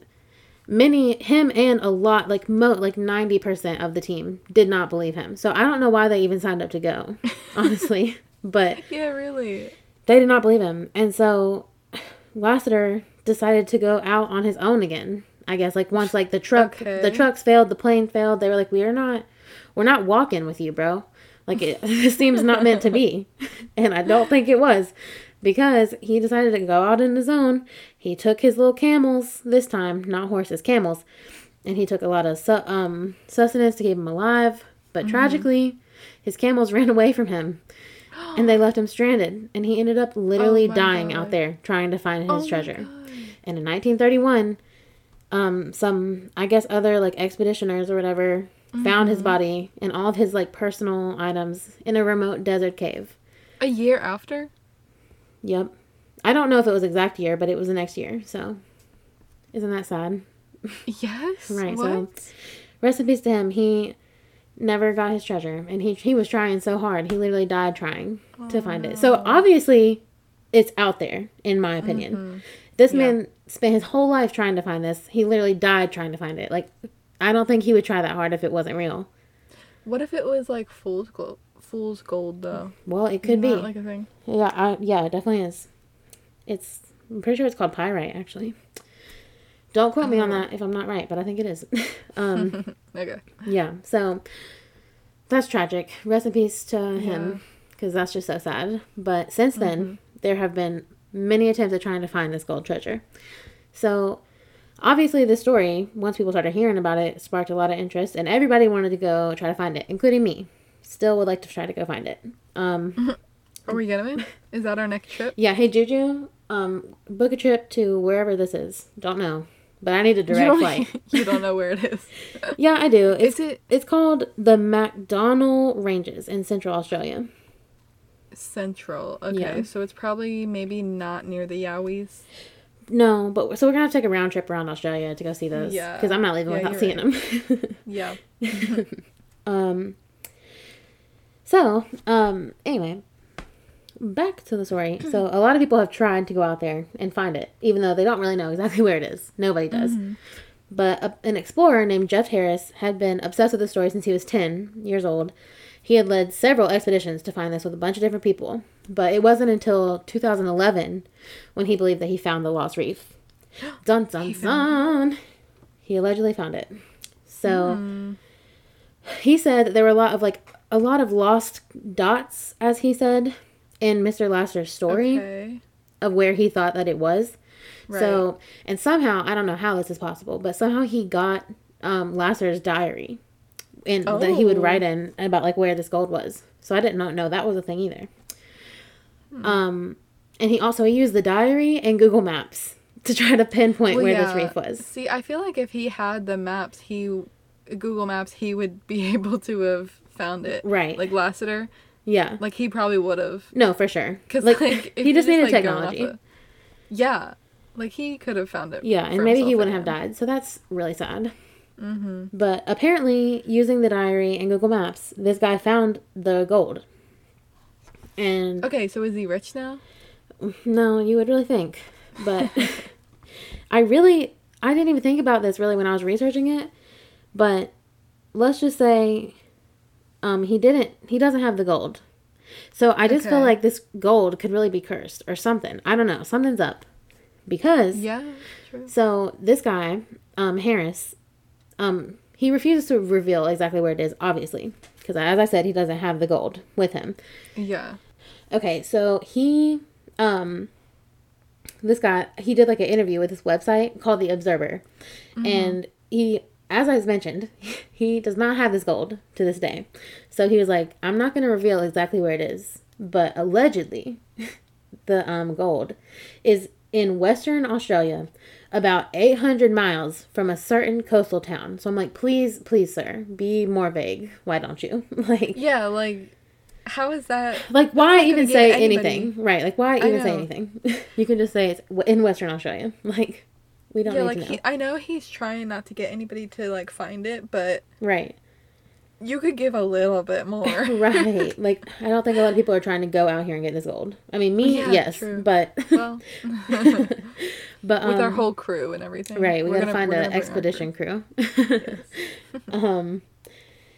many him and a lot like mo like ninety percent of the team did not believe him. So I don't know why they even signed up to go, honestly. but Yeah, really. they did not believe him, and so Lasseter decided to go out on his own again. I guess like once like the truck the trucks failed, the plane failed. They were like, we are not, we're not walking with you, bro. Like it, this seems not meant to be, and I don't think it was, because he decided to go out on his own. He took his little camels this time, not horses, camels, and he took a lot of su- um sustenance to keep him alive. But Mm-hmm. tragically, his camels ran away from him, and they left him stranded. And he ended up literally Oh dying out there trying to find his Oh treasure. And in 1931, um, some I guess other like expeditioners or whatever found his body and all of his like personal items in a remote desert cave. A year after? Yep. I don't know if it was exact year, but it was the next year. So, isn't that sad? Yes. Right, What? so- Rest in peace to him. He never got his treasure, and he he was trying so hard. He literally died trying to find it. So obviously, it's out there, in my opinion. Mm-hmm. This Yeah. man spent his whole life trying to find this. He literally died trying to find it. Like, I don't think he would try that hard if it wasn't real. What if it was like fool's gold? Fool's gold though. Well, it could be. Not like a thing. Yeah, yeah, it definitely is. It's. I'm pretty sure it's called pyrite, actually. Don't quote me on that if I'm not right, but I think it is. um, Okay. yeah, so that's tragic. Rest in peace to him, because that's just so sad. But since then, there have been many attempts at trying to find this gold treasure. So obviously, this story, once people started hearing about it, sparked a lot of interest, and everybody wanted to go try to find it, including me. Still would like to try to go find it. Um, Are we gonna? Is that our next trip? Yeah, hey Juju, um, book a trip to wherever this is. Don't know. but I need a direct don't, flight. you don't know where it is. Yeah, I do. It's Is it it's called the MacDonnell Ranges in Central Australia. central? Okay, Yeah. so it's probably maybe not near the Yowies. No, but so we're gonna have to take a round trip around Australia to go see those. Yeah. because I'm not leaving Yeah, without seeing them. Yeah. um. So, um. Anyway, back to the story. So, a lot of people have tried to go out there and find it, even though they don't really know exactly where it is. Nobody does. But a, an explorer named Jeff Harris had been obsessed with the story since he was 10 years old. He had led several expeditions to find this with a bunch of different people, but it wasn't until 2011 when he believed that he found the lost reef. Dun dun He dun. He allegedly found it. So he said that there were a lot of like a lot of lost dots, as he said, in Mr. Lasser's story Okay. of where he thought that it was. Right. So, and somehow, I don't know how this is possible, but somehow he got um, Lasser's diary and that he would Oh. write in about like where this gold was. So I didn't know, know that was a thing either. Hmm. Um, and he also he used the diary and Google Maps to try to pinpoint Well, where yeah. this reef was. See, I feel like if he had the maps, he Google Maps, he would be able to have found it. Right. Like Lasseter, Yeah. like he probably would have. No, for sure. Cause like, like, he just needed like, technology. of- yeah, like he could have found it. Yeah, and maybe he wouldn't have died. So that's really sad. Mm-hmm. But apparently, using the diary and Google Maps, this guy found the gold. And Okay, so is he rich now? no, you would really think. But I really, I didn't even think about this really when I was researching it. But let's just say um, he didn't, he doesn't have the gold. So I just feel like this gold could really be cursed or something. I don't know. Something's up. Because Yeah, true. so this guy, um, Harris, um, he refuses to reveal exactly where it is, obviously, because as I said, he doesn't have the gold with him. Yeah. Okay, so he, um, this guy, he did like an interview with this website called The Observer, and he, as I mentioned, he does not have this gold to this day. So he was like, I'm not going to reveal exactly where it is, but allegedly, the um gold is in Western Australia, about 800 miles from a certain coastal town. So I'm like, please, please, sir, be more vague. Why don't you? like, Yeah, like how is that? like, why even say anything? Right. Like, why even say anything? you can just say it's in Western Australia. Like, we don't Yeah, like know. he, I know he's trying not to get anybody to like find it, but right. you could give a little bit more. Right. like, I don't think a lot of people are trying to go out here and get this gold. I mean, me, Yeah, yes. true. But, well, but, um, with our whole crew and everything. Right, we We're gotta gonna- find an gonna bring our expedition crew. crew. um,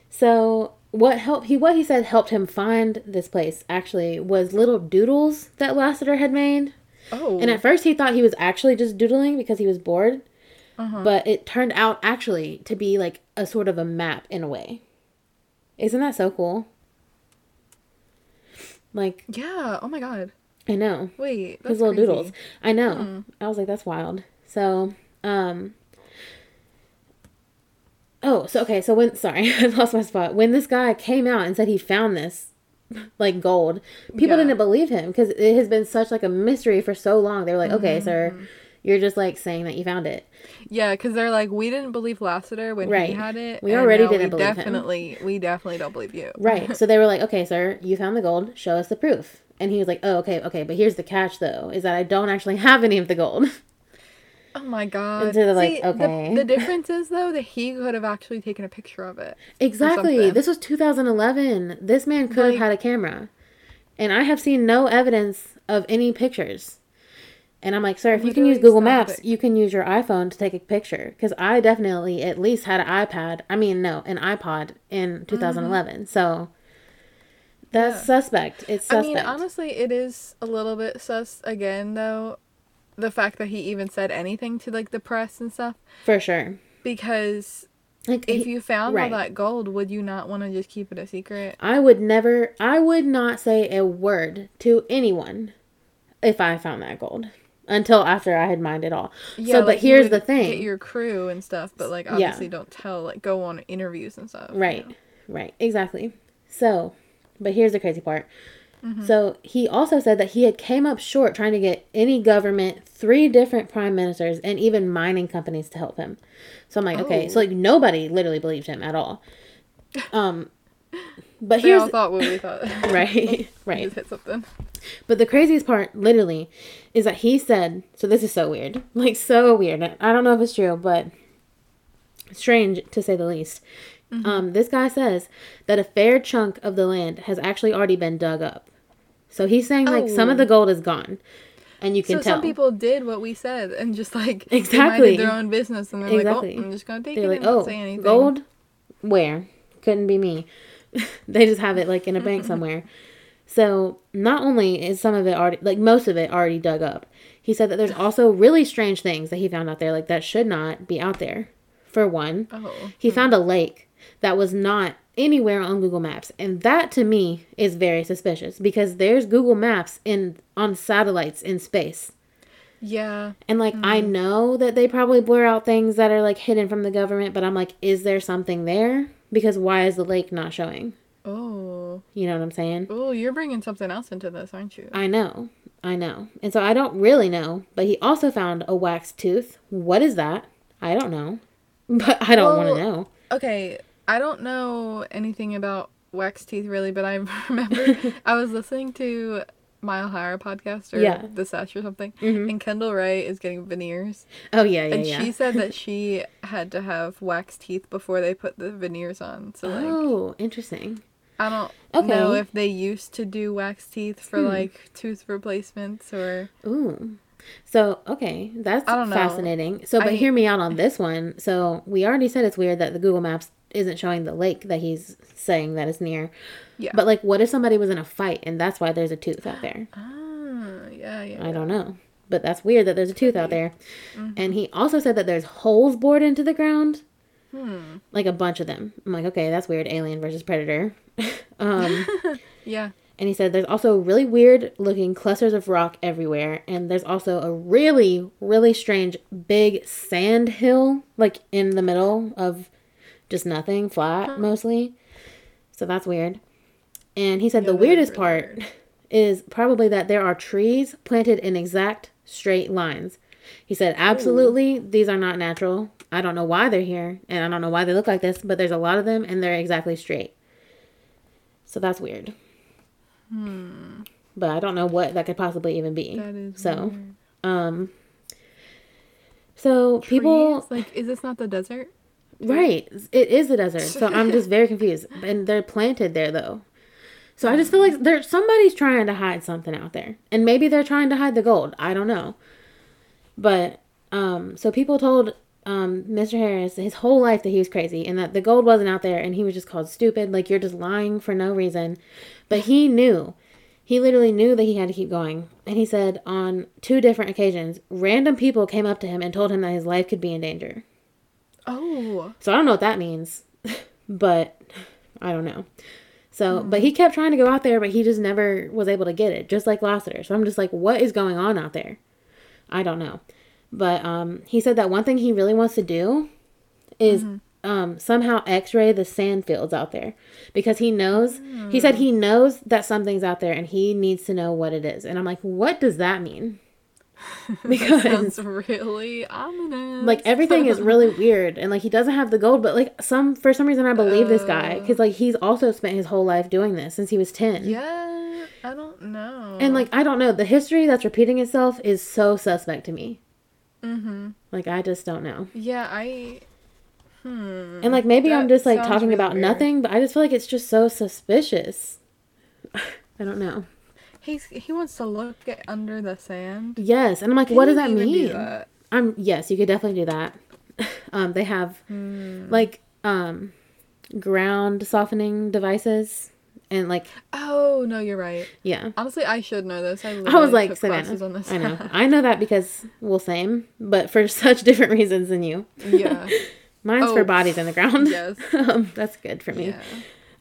so what helped he what he said helped him find this place actually was little doodles that Lasseter had made. Oh, And at first he thought he was actually just doodling because he was bored, uh-huh. but it turned out actually to be like a sort of a map in a way. Isn't that so cool? Like yeah. Oh my god. I know. Wait, his little crazy. doodles. I know. Hmm. I was like, that's wild. So, um, oh, so okay. So when sorry, I lost my spot. When this guy came out and said he found this like gold, people Yeah. didn't believe him because it has been such like a mystery for so long. They were like, okay, Mm-hmm, sir, you're just like saying that you found it. Yeah, because they're like, we didn't believe Lasseter when Right. he had it. We already didn't we believe him. definitely, We definitely don't believe you. Right. so they were like, okay, sir, you found the gold. Show us the proof. And he was like, oh, okay, okay. But here's the catch, though, is that I don't actually have any of the gold. Oh my god. And so they're like, See, the- okay. The, difference is though that he could have actually taken a picture of it. Exactly. This was 2011. This man could Like- have had a camera. And I have seen no evidence of any pictures. And I'm like, sir, if you can use Google Maps, static. you can use your iPhone to take a picture. Because I definitely at least had an iPad. I mean, no, an iPod in 2011. So that's Mm-hmm. Yeah. suspect. It's I mean, honestly, it is a little bit sus again though. The fact that he even said anything to like the press and stuff. For sure. Because Like, if he- you found right. all that gold, would you not want to just keep it a secret? I would never, I would not say a word to anyone if I found that gold until after I had mined it all. so, but like, you here's the thing. Get your crew and stuff, but like Yeah. obviously don't tell. Like go on interviews and stuff. you Right. know? Right. Exactly. So, but here's the crazy part. So he also said that he had came up short trying to get any government, three different prime ministers, and even mining companies to help him. So I'm like, okay, so Oh. like nobody literally believed him at all. Um, but They here's all thought what we thought. right, right. hit something. But the craziest part, literally, is that he said, so this is so weird. Like, so weird. I don't know if it's true, but strange to say the least. Um, this guy says that a fair chunk of the land has actually already been dug up. So he's saying, like, some of Oh. the gold is gone. And you can So tell. some people did what we said and just like Exactly. their own business and they're Exactly. like, oh, I'm just gonna take They're it like, and not oh, say anything. gold? Where? Couldn't be me. they just have it, like, in a bank somewhere. So not only is some of it already, like, most of it already dug up, he said that there's also really strange things that he found out there, like, that should not be out there. For one, Oh, he hmm. found a lake that was not anywhere on Google Maps, and that to me is very suspicious because there's Google Maps in on satellites in space. yeah. And like I mm-hmm. know that they probably blur out things that are like hidden from the government, but I'm like is there something there? Because why is the lake not showing? Oh, You know what I'm saying? oh, you're bringing something else into this, aren't you? I know. I know. And so I don't really know, but he also found a wax tooth. What is that? I don't know. But I don't want to know. Okay, I don't know anything about wax teeth really, but I remember I was listening to Mile Higher podcast or Yeah. The Sesh or something, Mhm. and Kendall Rae is getting veneers, Oh yeah, yeah, and yeah. she said that she had to have wax teeth before they put the veneers on. So like, oh, interesting. I don't Okay. know if they used to do wax teeth for Hmm. like tooth replacements or Ooh. So, okay, that's I don't know. fascinating. So, but I- hear me out on this one. So, we already said it's weird that the Google Maps isn't showing the lake that he's saying that is near. yeah. But like what if somebody was in a fight and that's why there's a tooth out there? ah, yeah, yeah. I don't know. But that's weird that there's a tooth out there. And he also said that there's holes bored into the ground. Hmm. Like a bunch of them. I'm like, okay, that's weird. Alien versus predator. um Yeah. And he said there's also really weird looking clusters of rock everywhere. And there's also a really, really strange big sand hill, like in the middle of just nothing, flat mostly. So that's weird. And he said Yeah, the weirdest really part weird. is probably that there are trees planted in exact straight lines. He said, absolutely, these are not natural. I don't know why they're here, and I don't know why they look like this, but there's a lot of them, and they're exactly straight. So that's weird. But I don't know what that could possibly even be. That is so. weird. Um. So people, like is this not the desert? Right? It is a desert. So I'm just very confused, and they're planted there though. So I just feel like there's somebody's trying to hide something out there, and maybe they're trying to hide the gold. I don't know. But um, so people told um Mr. Harris his whole life that he was crazy and that the gold wasn't out there, and he was just called stupid. Like you're just lying for no reason. But he knew. He literally knew that he had to keep going. And he said on two different occasions, random people came up to him and told him that his life could be in danger. Oh, So I don't know what that means, but I don't know. So, but he kept trying to go out there, but he just never was able to get it, just like Lasseter. So I'm just like, what is going on out there? I don't know. But um, he said that one thing he really wants to do is um, somehow x-ray the sand fields out there because he knows he said he knows that something's out there and he needs to know what it is and i'm like what does that mean because sounds really ominous. like everything is really weird and like he doesn't have the gold but like some for some reason i believe this guy because like he's also spent his whole life doing this since he was 10 yeah, I don't know. and like i don't know the history that's repeating itself is so suspect to me mm-hmm. like i just don't know Yeah, I. Hmm. and like maybe i'm just like talking really about weird. nothing but i just feel like it's just so suspicious i don't know He's he wants to look under the sand. yes and i'm like Can what does that even do mean that? i'm yes you could definitely do that um they have Hmm. like um ground softening devices and like Oh no, you're right. yeah Honestly, I should know this. I, I was like Savannah. classes on this. I know. I know that because well, same, but for such different reasons than you. yeah. Mine's for Oh, bodies in the ground. Yes. um, that's good for me. Yeah.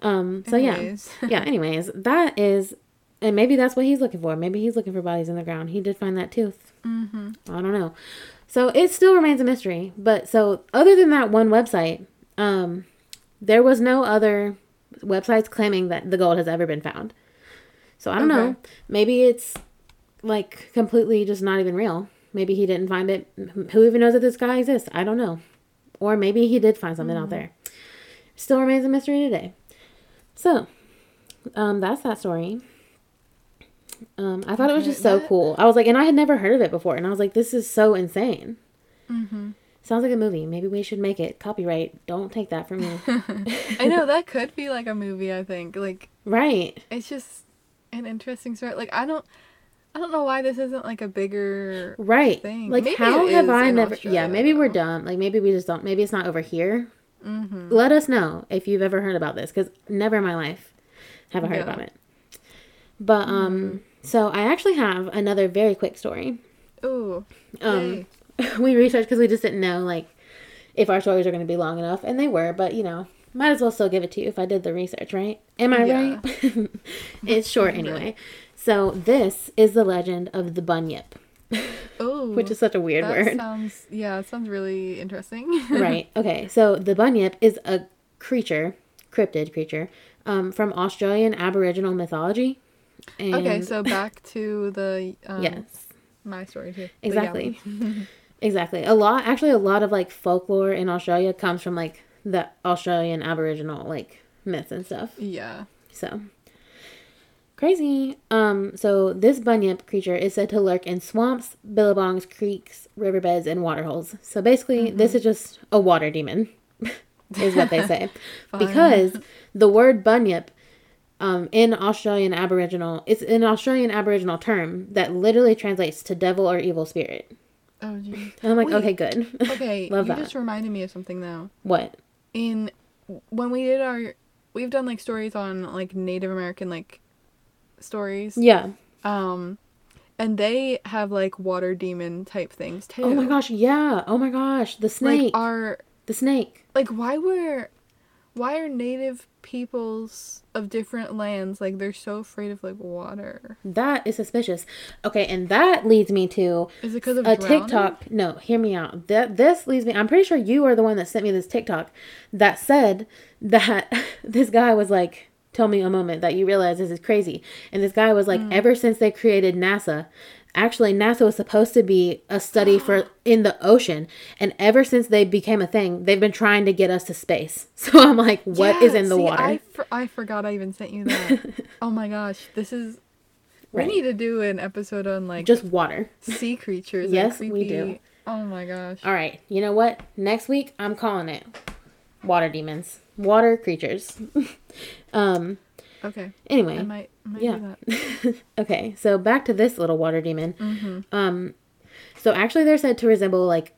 Um. So yeah, yeah. Anyways, that is, and maybe that's what he's looking for. Maybe he's looking for bodies in the ground. He did find that tooth. Mm-hmm. I don't know. So it still remains a mystery. But so other than that one website, um, there was no other websites claiming that the gold has ever been found. So I don't know. Maybe it's like completely just not even real. Maybe he didn't find it. Who even knows that this guy exists? I don't know. Or maybe he did find something out there. Still remains a mystery today. So, um, that's that story. Um, I thought it was just so cool. I was like, and I had never heard of it before, and I was like, this is so insane. Mm-hmm. Sounds like a movie. Maybe we should make it. Copyright. Don't take that from me. I know that could be like a movie. I think like right. it's just an interesting story. Like I don't, I don't know why this isn't like a bigger. Right. thing. Like Maybe how have I never Australia, Yeah, maybe we're dumb. Like maybe we just don't maybe it's not over here. Mm-hmm. Let us know if you've ever heard about this cuz never in my life have I heard Yeah. about it. But um so I actually have another very quick story. Ooh. Um we researched cuz we just didn't know like if our stories are going to be long enough and they were, but you know, might as well still give it to you if I did the research, right? Am I Yeah. right? it's short anyway. So this is the legend of the bunyip, Ooh. which is such a weird that word. sounds yeah, it sounds really interesting. right. Okay. So the bunyip is a creature, cryptid creature, um, from Australian Aboriginal mythology. And okay, so back to the um, yes, my story too. Exactly, exactly. A lot, actually, a lot of like folklore in Australia comes from like the Australian Aboriginal like myths and stuff. Yeah. So crazy. Um, so this bunyip creature is said to lurk in swamps, billabongs, creeks, riverbeds, and waterholes. So basically, this is just a water demon, is what they say, because the word bunyip. Um, in Australian Aboriginal, it's an Australian Aboriginal term that literally translates to devil or evil spirit. Oh geez. And I'm like, Wait. okay, good. Okay, Love you that. just reminded me of something though. what? In when we did our we've done like stories on like Native American like stories. Yeah. Um and they have like water demon type things too. Oh my gosh, yeah. Oh my gosh, the snake. Like are the snake. like why were why are native peoples of different lands like they're so afraid of like water? That is suspicious. Okay, and that leads me to Is it because of a drowning? TikTok. No, hear me out. That this leads me. I'm pretty sure you are the one that sent me this TikTok that said that this guy was like, "Tell me a moment that you realize this is crazy." And this guy was like, Mm. "Ever since they created NASA." Actually, NASA was supposed to be a study for in the ocean, and ever since they became a thing, they've been trying to get us to space. So I'm like, what is Yeah, in the see, water? I, for- I forgot I even sent you that. oh my gosh, this is. We need to do an episode on like Just water. sea creatures. and Yes, we do. Oh my gosh. All right. You know what? Next week I'm calling it water demons, water creatures. um. Okay. Anyway. I might, I might yeah. do that. okay. So back to this little water demon. Mm-hmm. Um. So actually, they're said to resemble like,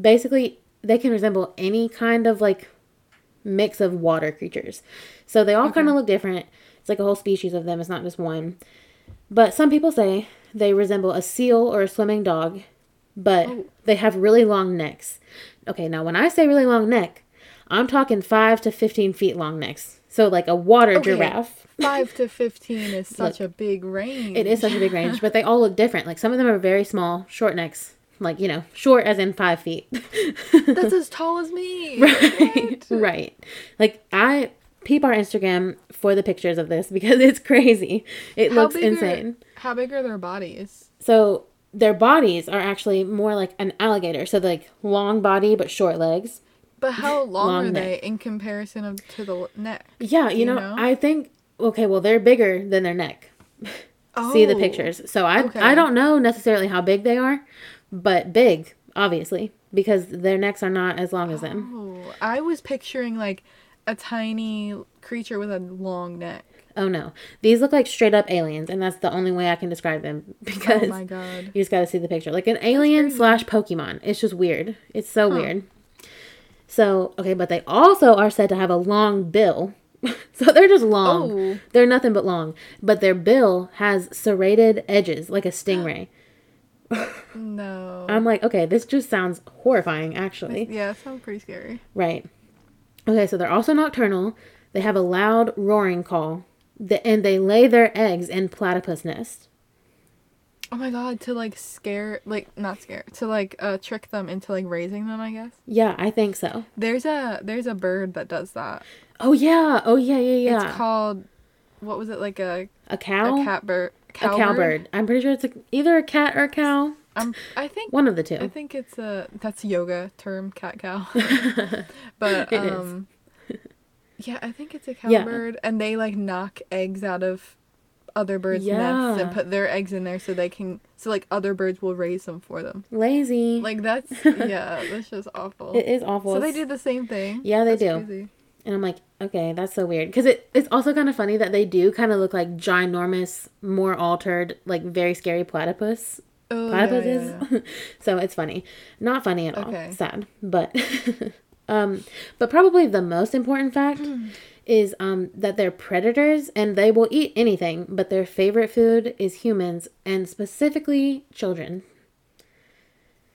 basically, they can resemble any kind of like mix of water creatures. So they all kind of look different. It's like a whole species of them. It's not just one. But some people say they resemble a seal or a swimming dog, but Oh. they have really long necks. Okay, now when I say really long neck, I'm talking five to fifteen feet long necks. So like a water Okay. giraffe. Five to fifteen is such Look, a big range. It is such a big range, but they all look different. Like some of them are very small, short necks. Like, you know, short as in five feet. That's as tall as me. right. Right. Like I peep our Instagram for the pictures of this because it's crazy. It How looks insane. Are, how big are their bodies? So their bodies are actually more like an alligator. So like long body but short legs. But how long, Long are neck. they in comparison of, to the neck? Yeah, you, you know, know? I think okay, well they're bigger than their neck. Oh, See the Oh, pictures. So I okay. I don't know necessarily how big they are, but big, obviously, because their necks are not as long as them. Oh, I was picturing like a tiny creature with a long neck. Oh no. These look like straight up aliens, and that's the only way I can describe them oh, because Oh my god. you just gotta see the picture. Like an alien slash Pokemon. It's just weird. It's so weird. So, okay, but they also are said to have a long bill. so they're just long. Oh. They're nothing but long. But their bill has serrated edges like a stingray. No. I'm like, okay, this just sounds horrifying, actually. yeah, that sounds pretty scary. Right. Okay, so they're also nocturnal. They have a loud roaring call. The, and they lay their eggs in platypus nests. Oh my god, to like scare, like not scare, to like uh trick them into like raising them. I guess Yeah, I think so. there's a there's a bird that does that. Oh yeah. Oh yeah, yeah, yeah. It's called what was it like a A cow. a cat bird? A cowbird. I'm pretty sure it's a, either a cat or a cow. Um, I think One of the two. I think it's a that's a yoga term, cat cow. but um, yeah, I think it's a Yeah. cowbird, and they like knock eggs out of other birds' nests and put their eggs in there so they can so like other birds will raise them for them. Lazy. Like that's yeah, that's just awful. it is awful. So they do the same thing. Yeah, they That's do. crazy. And I'm like, okay, that's so weird. Because it, it's also kind of funny that they do kind of look like ginormous, more altered, like very scary platypus. Oh, yeah, Platypuses. yeah, yeah. so it's funny. Not funny at all. Okay. Sad. But um but probably the most important fact is um that they're predators and they will eat anything, but their favorite food is humans and specifically children.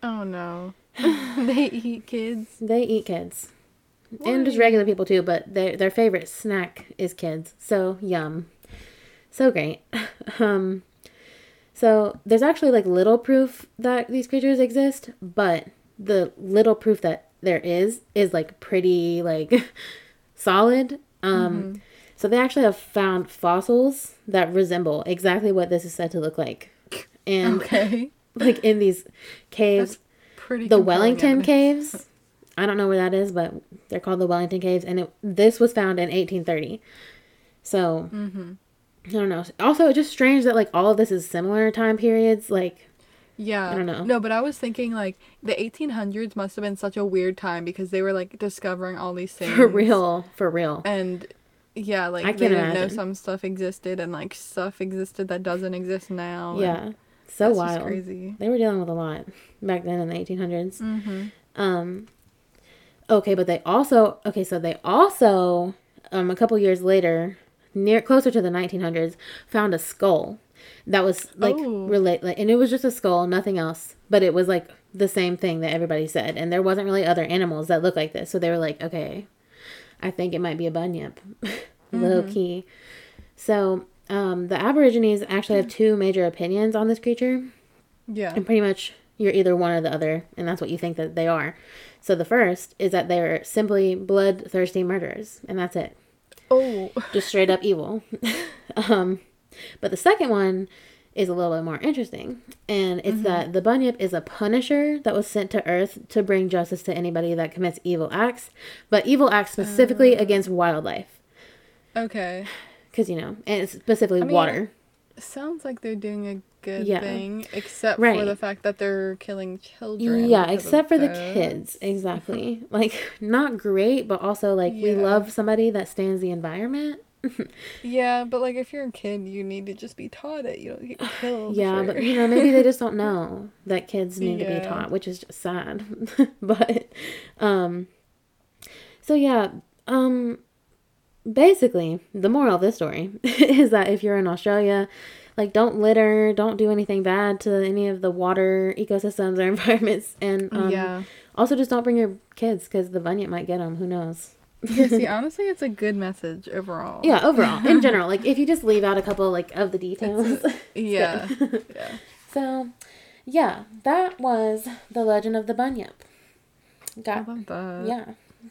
Oh no. they eat kids. They eat kids. And just regular people too, but their their favorite snack is kids. So yum. So great. um so there's actually like little proof that these creatures exist, but the little proof that there is is like pretty like solid. Um so they actually have found fossils that resemble exactly what this is said to look like. And Okay. like in these caves That's pretty the Wellington evidence. Caves. I don't know where that is, but they're called the Wellington Caves, and it, this was found in 1830. So Mm-hmm. I don't know. Also, it's just strange that like all of this is similar time periods. Like Yeah. I don't know. No, but I was thinking like the 1800s must have been such a weird time because they were like discovering all these things. for real, for real. And yeah, like I they didn't know some stuff existed and like stuff existed that doesn't exist now. Yeah, so wild. crazy. They were dealing with a lot back then in the 1800s. Mm-hmm. Um, okay, but they also okay, so they also um a couple years later, near closer to the 1900s, found a skull that was like Oh. relate like, and it was just a skull, nothing else, but it was like the same thing that everybody said, and there wasn't really other animals that looked like this, so they were like, okay, I think it might be a bunyip, low key. So. Um, the Aborigines actually have two major opinions on this creature. Yeah. And pretty much you're either one or the other, and that's what you think that they are. So the first is that they're simply bloodthirsty murderers, and that's it. Oh. Just straight up evil. um, but the second one is a little bit more interesting, and it's mm-hmm. that the bunyip is a punisher that was sent to Earth to bring justice to anybody that commits evil acts, but evil acts specifically oh. against wildlife, Okay. because you know, and it's specifically mean, water. Sounds like they're doing a good Yeah. thing, except Right. for the fact that they're killing children. Yeah, except for the kids. Exactly. like not great, but also like we love somebody that stands the environment. Yeah, but like if you're a kid, you need to just be taught it. You don't get killed. yeah, but you know, maybe they just don't know that kids need to be taught, which is just sad. but um so yeah, um basically the moral of this story is that if you're in Australia, like don't litter, don't do anything bad to any of the water ecosystems or environments and um yeah. also just don't bring your kids cuz the bunyip might get them, who knows. Yeah, see, honestly, it's a good message overall. Yeah, overall, in general, like if you just leave out a couple like of the details. Yeah. yeah. so, yeah, that was the legend of the bunyip. I Got love that. yeah,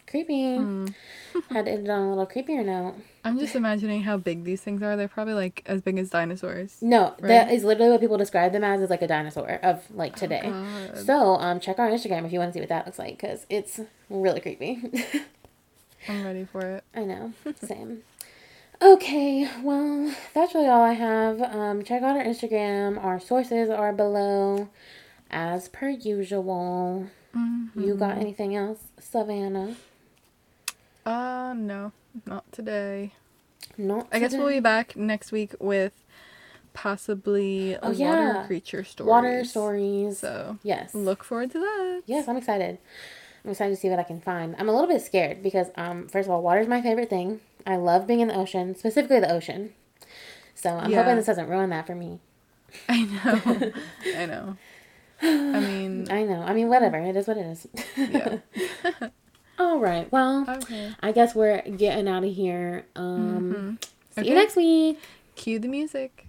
creepy. Hmm. Had to end it on a little creepier note. I'm just imagining how big these things are. They're probably like as big as dinosaurs. No, that Right. is literally what people describe them as, is like a dinosaur of like today. God. so, um, check our Instagram if you want to see what that looks like because it's really creepy. I'm ready for it. I know. Same. Okay, well, that's really all I have. Um, check out our Instagram. Our sources are below, as per usual. You got anything else, Savannah? Uh, no, not today. Not. I guess we'll be back next week with possibly a Oh, water yeah. creature story. water stories. So yes. look forward to that. Yes, I'm excited. I'm excited to see what I can find. I'm a little bit scared because, um, first of all, water is my favorite thing. I love being in the ocean, specifically the ocean. So I'm yeah. hoping this doesn't ruin that for me. I know. I know. I mean, I know. I mean, whatever. It is what it is. yeah. All right. Well, okay. I guess we're getting out of here. Um, mm-hmm. See okay. you next week. Cue the music.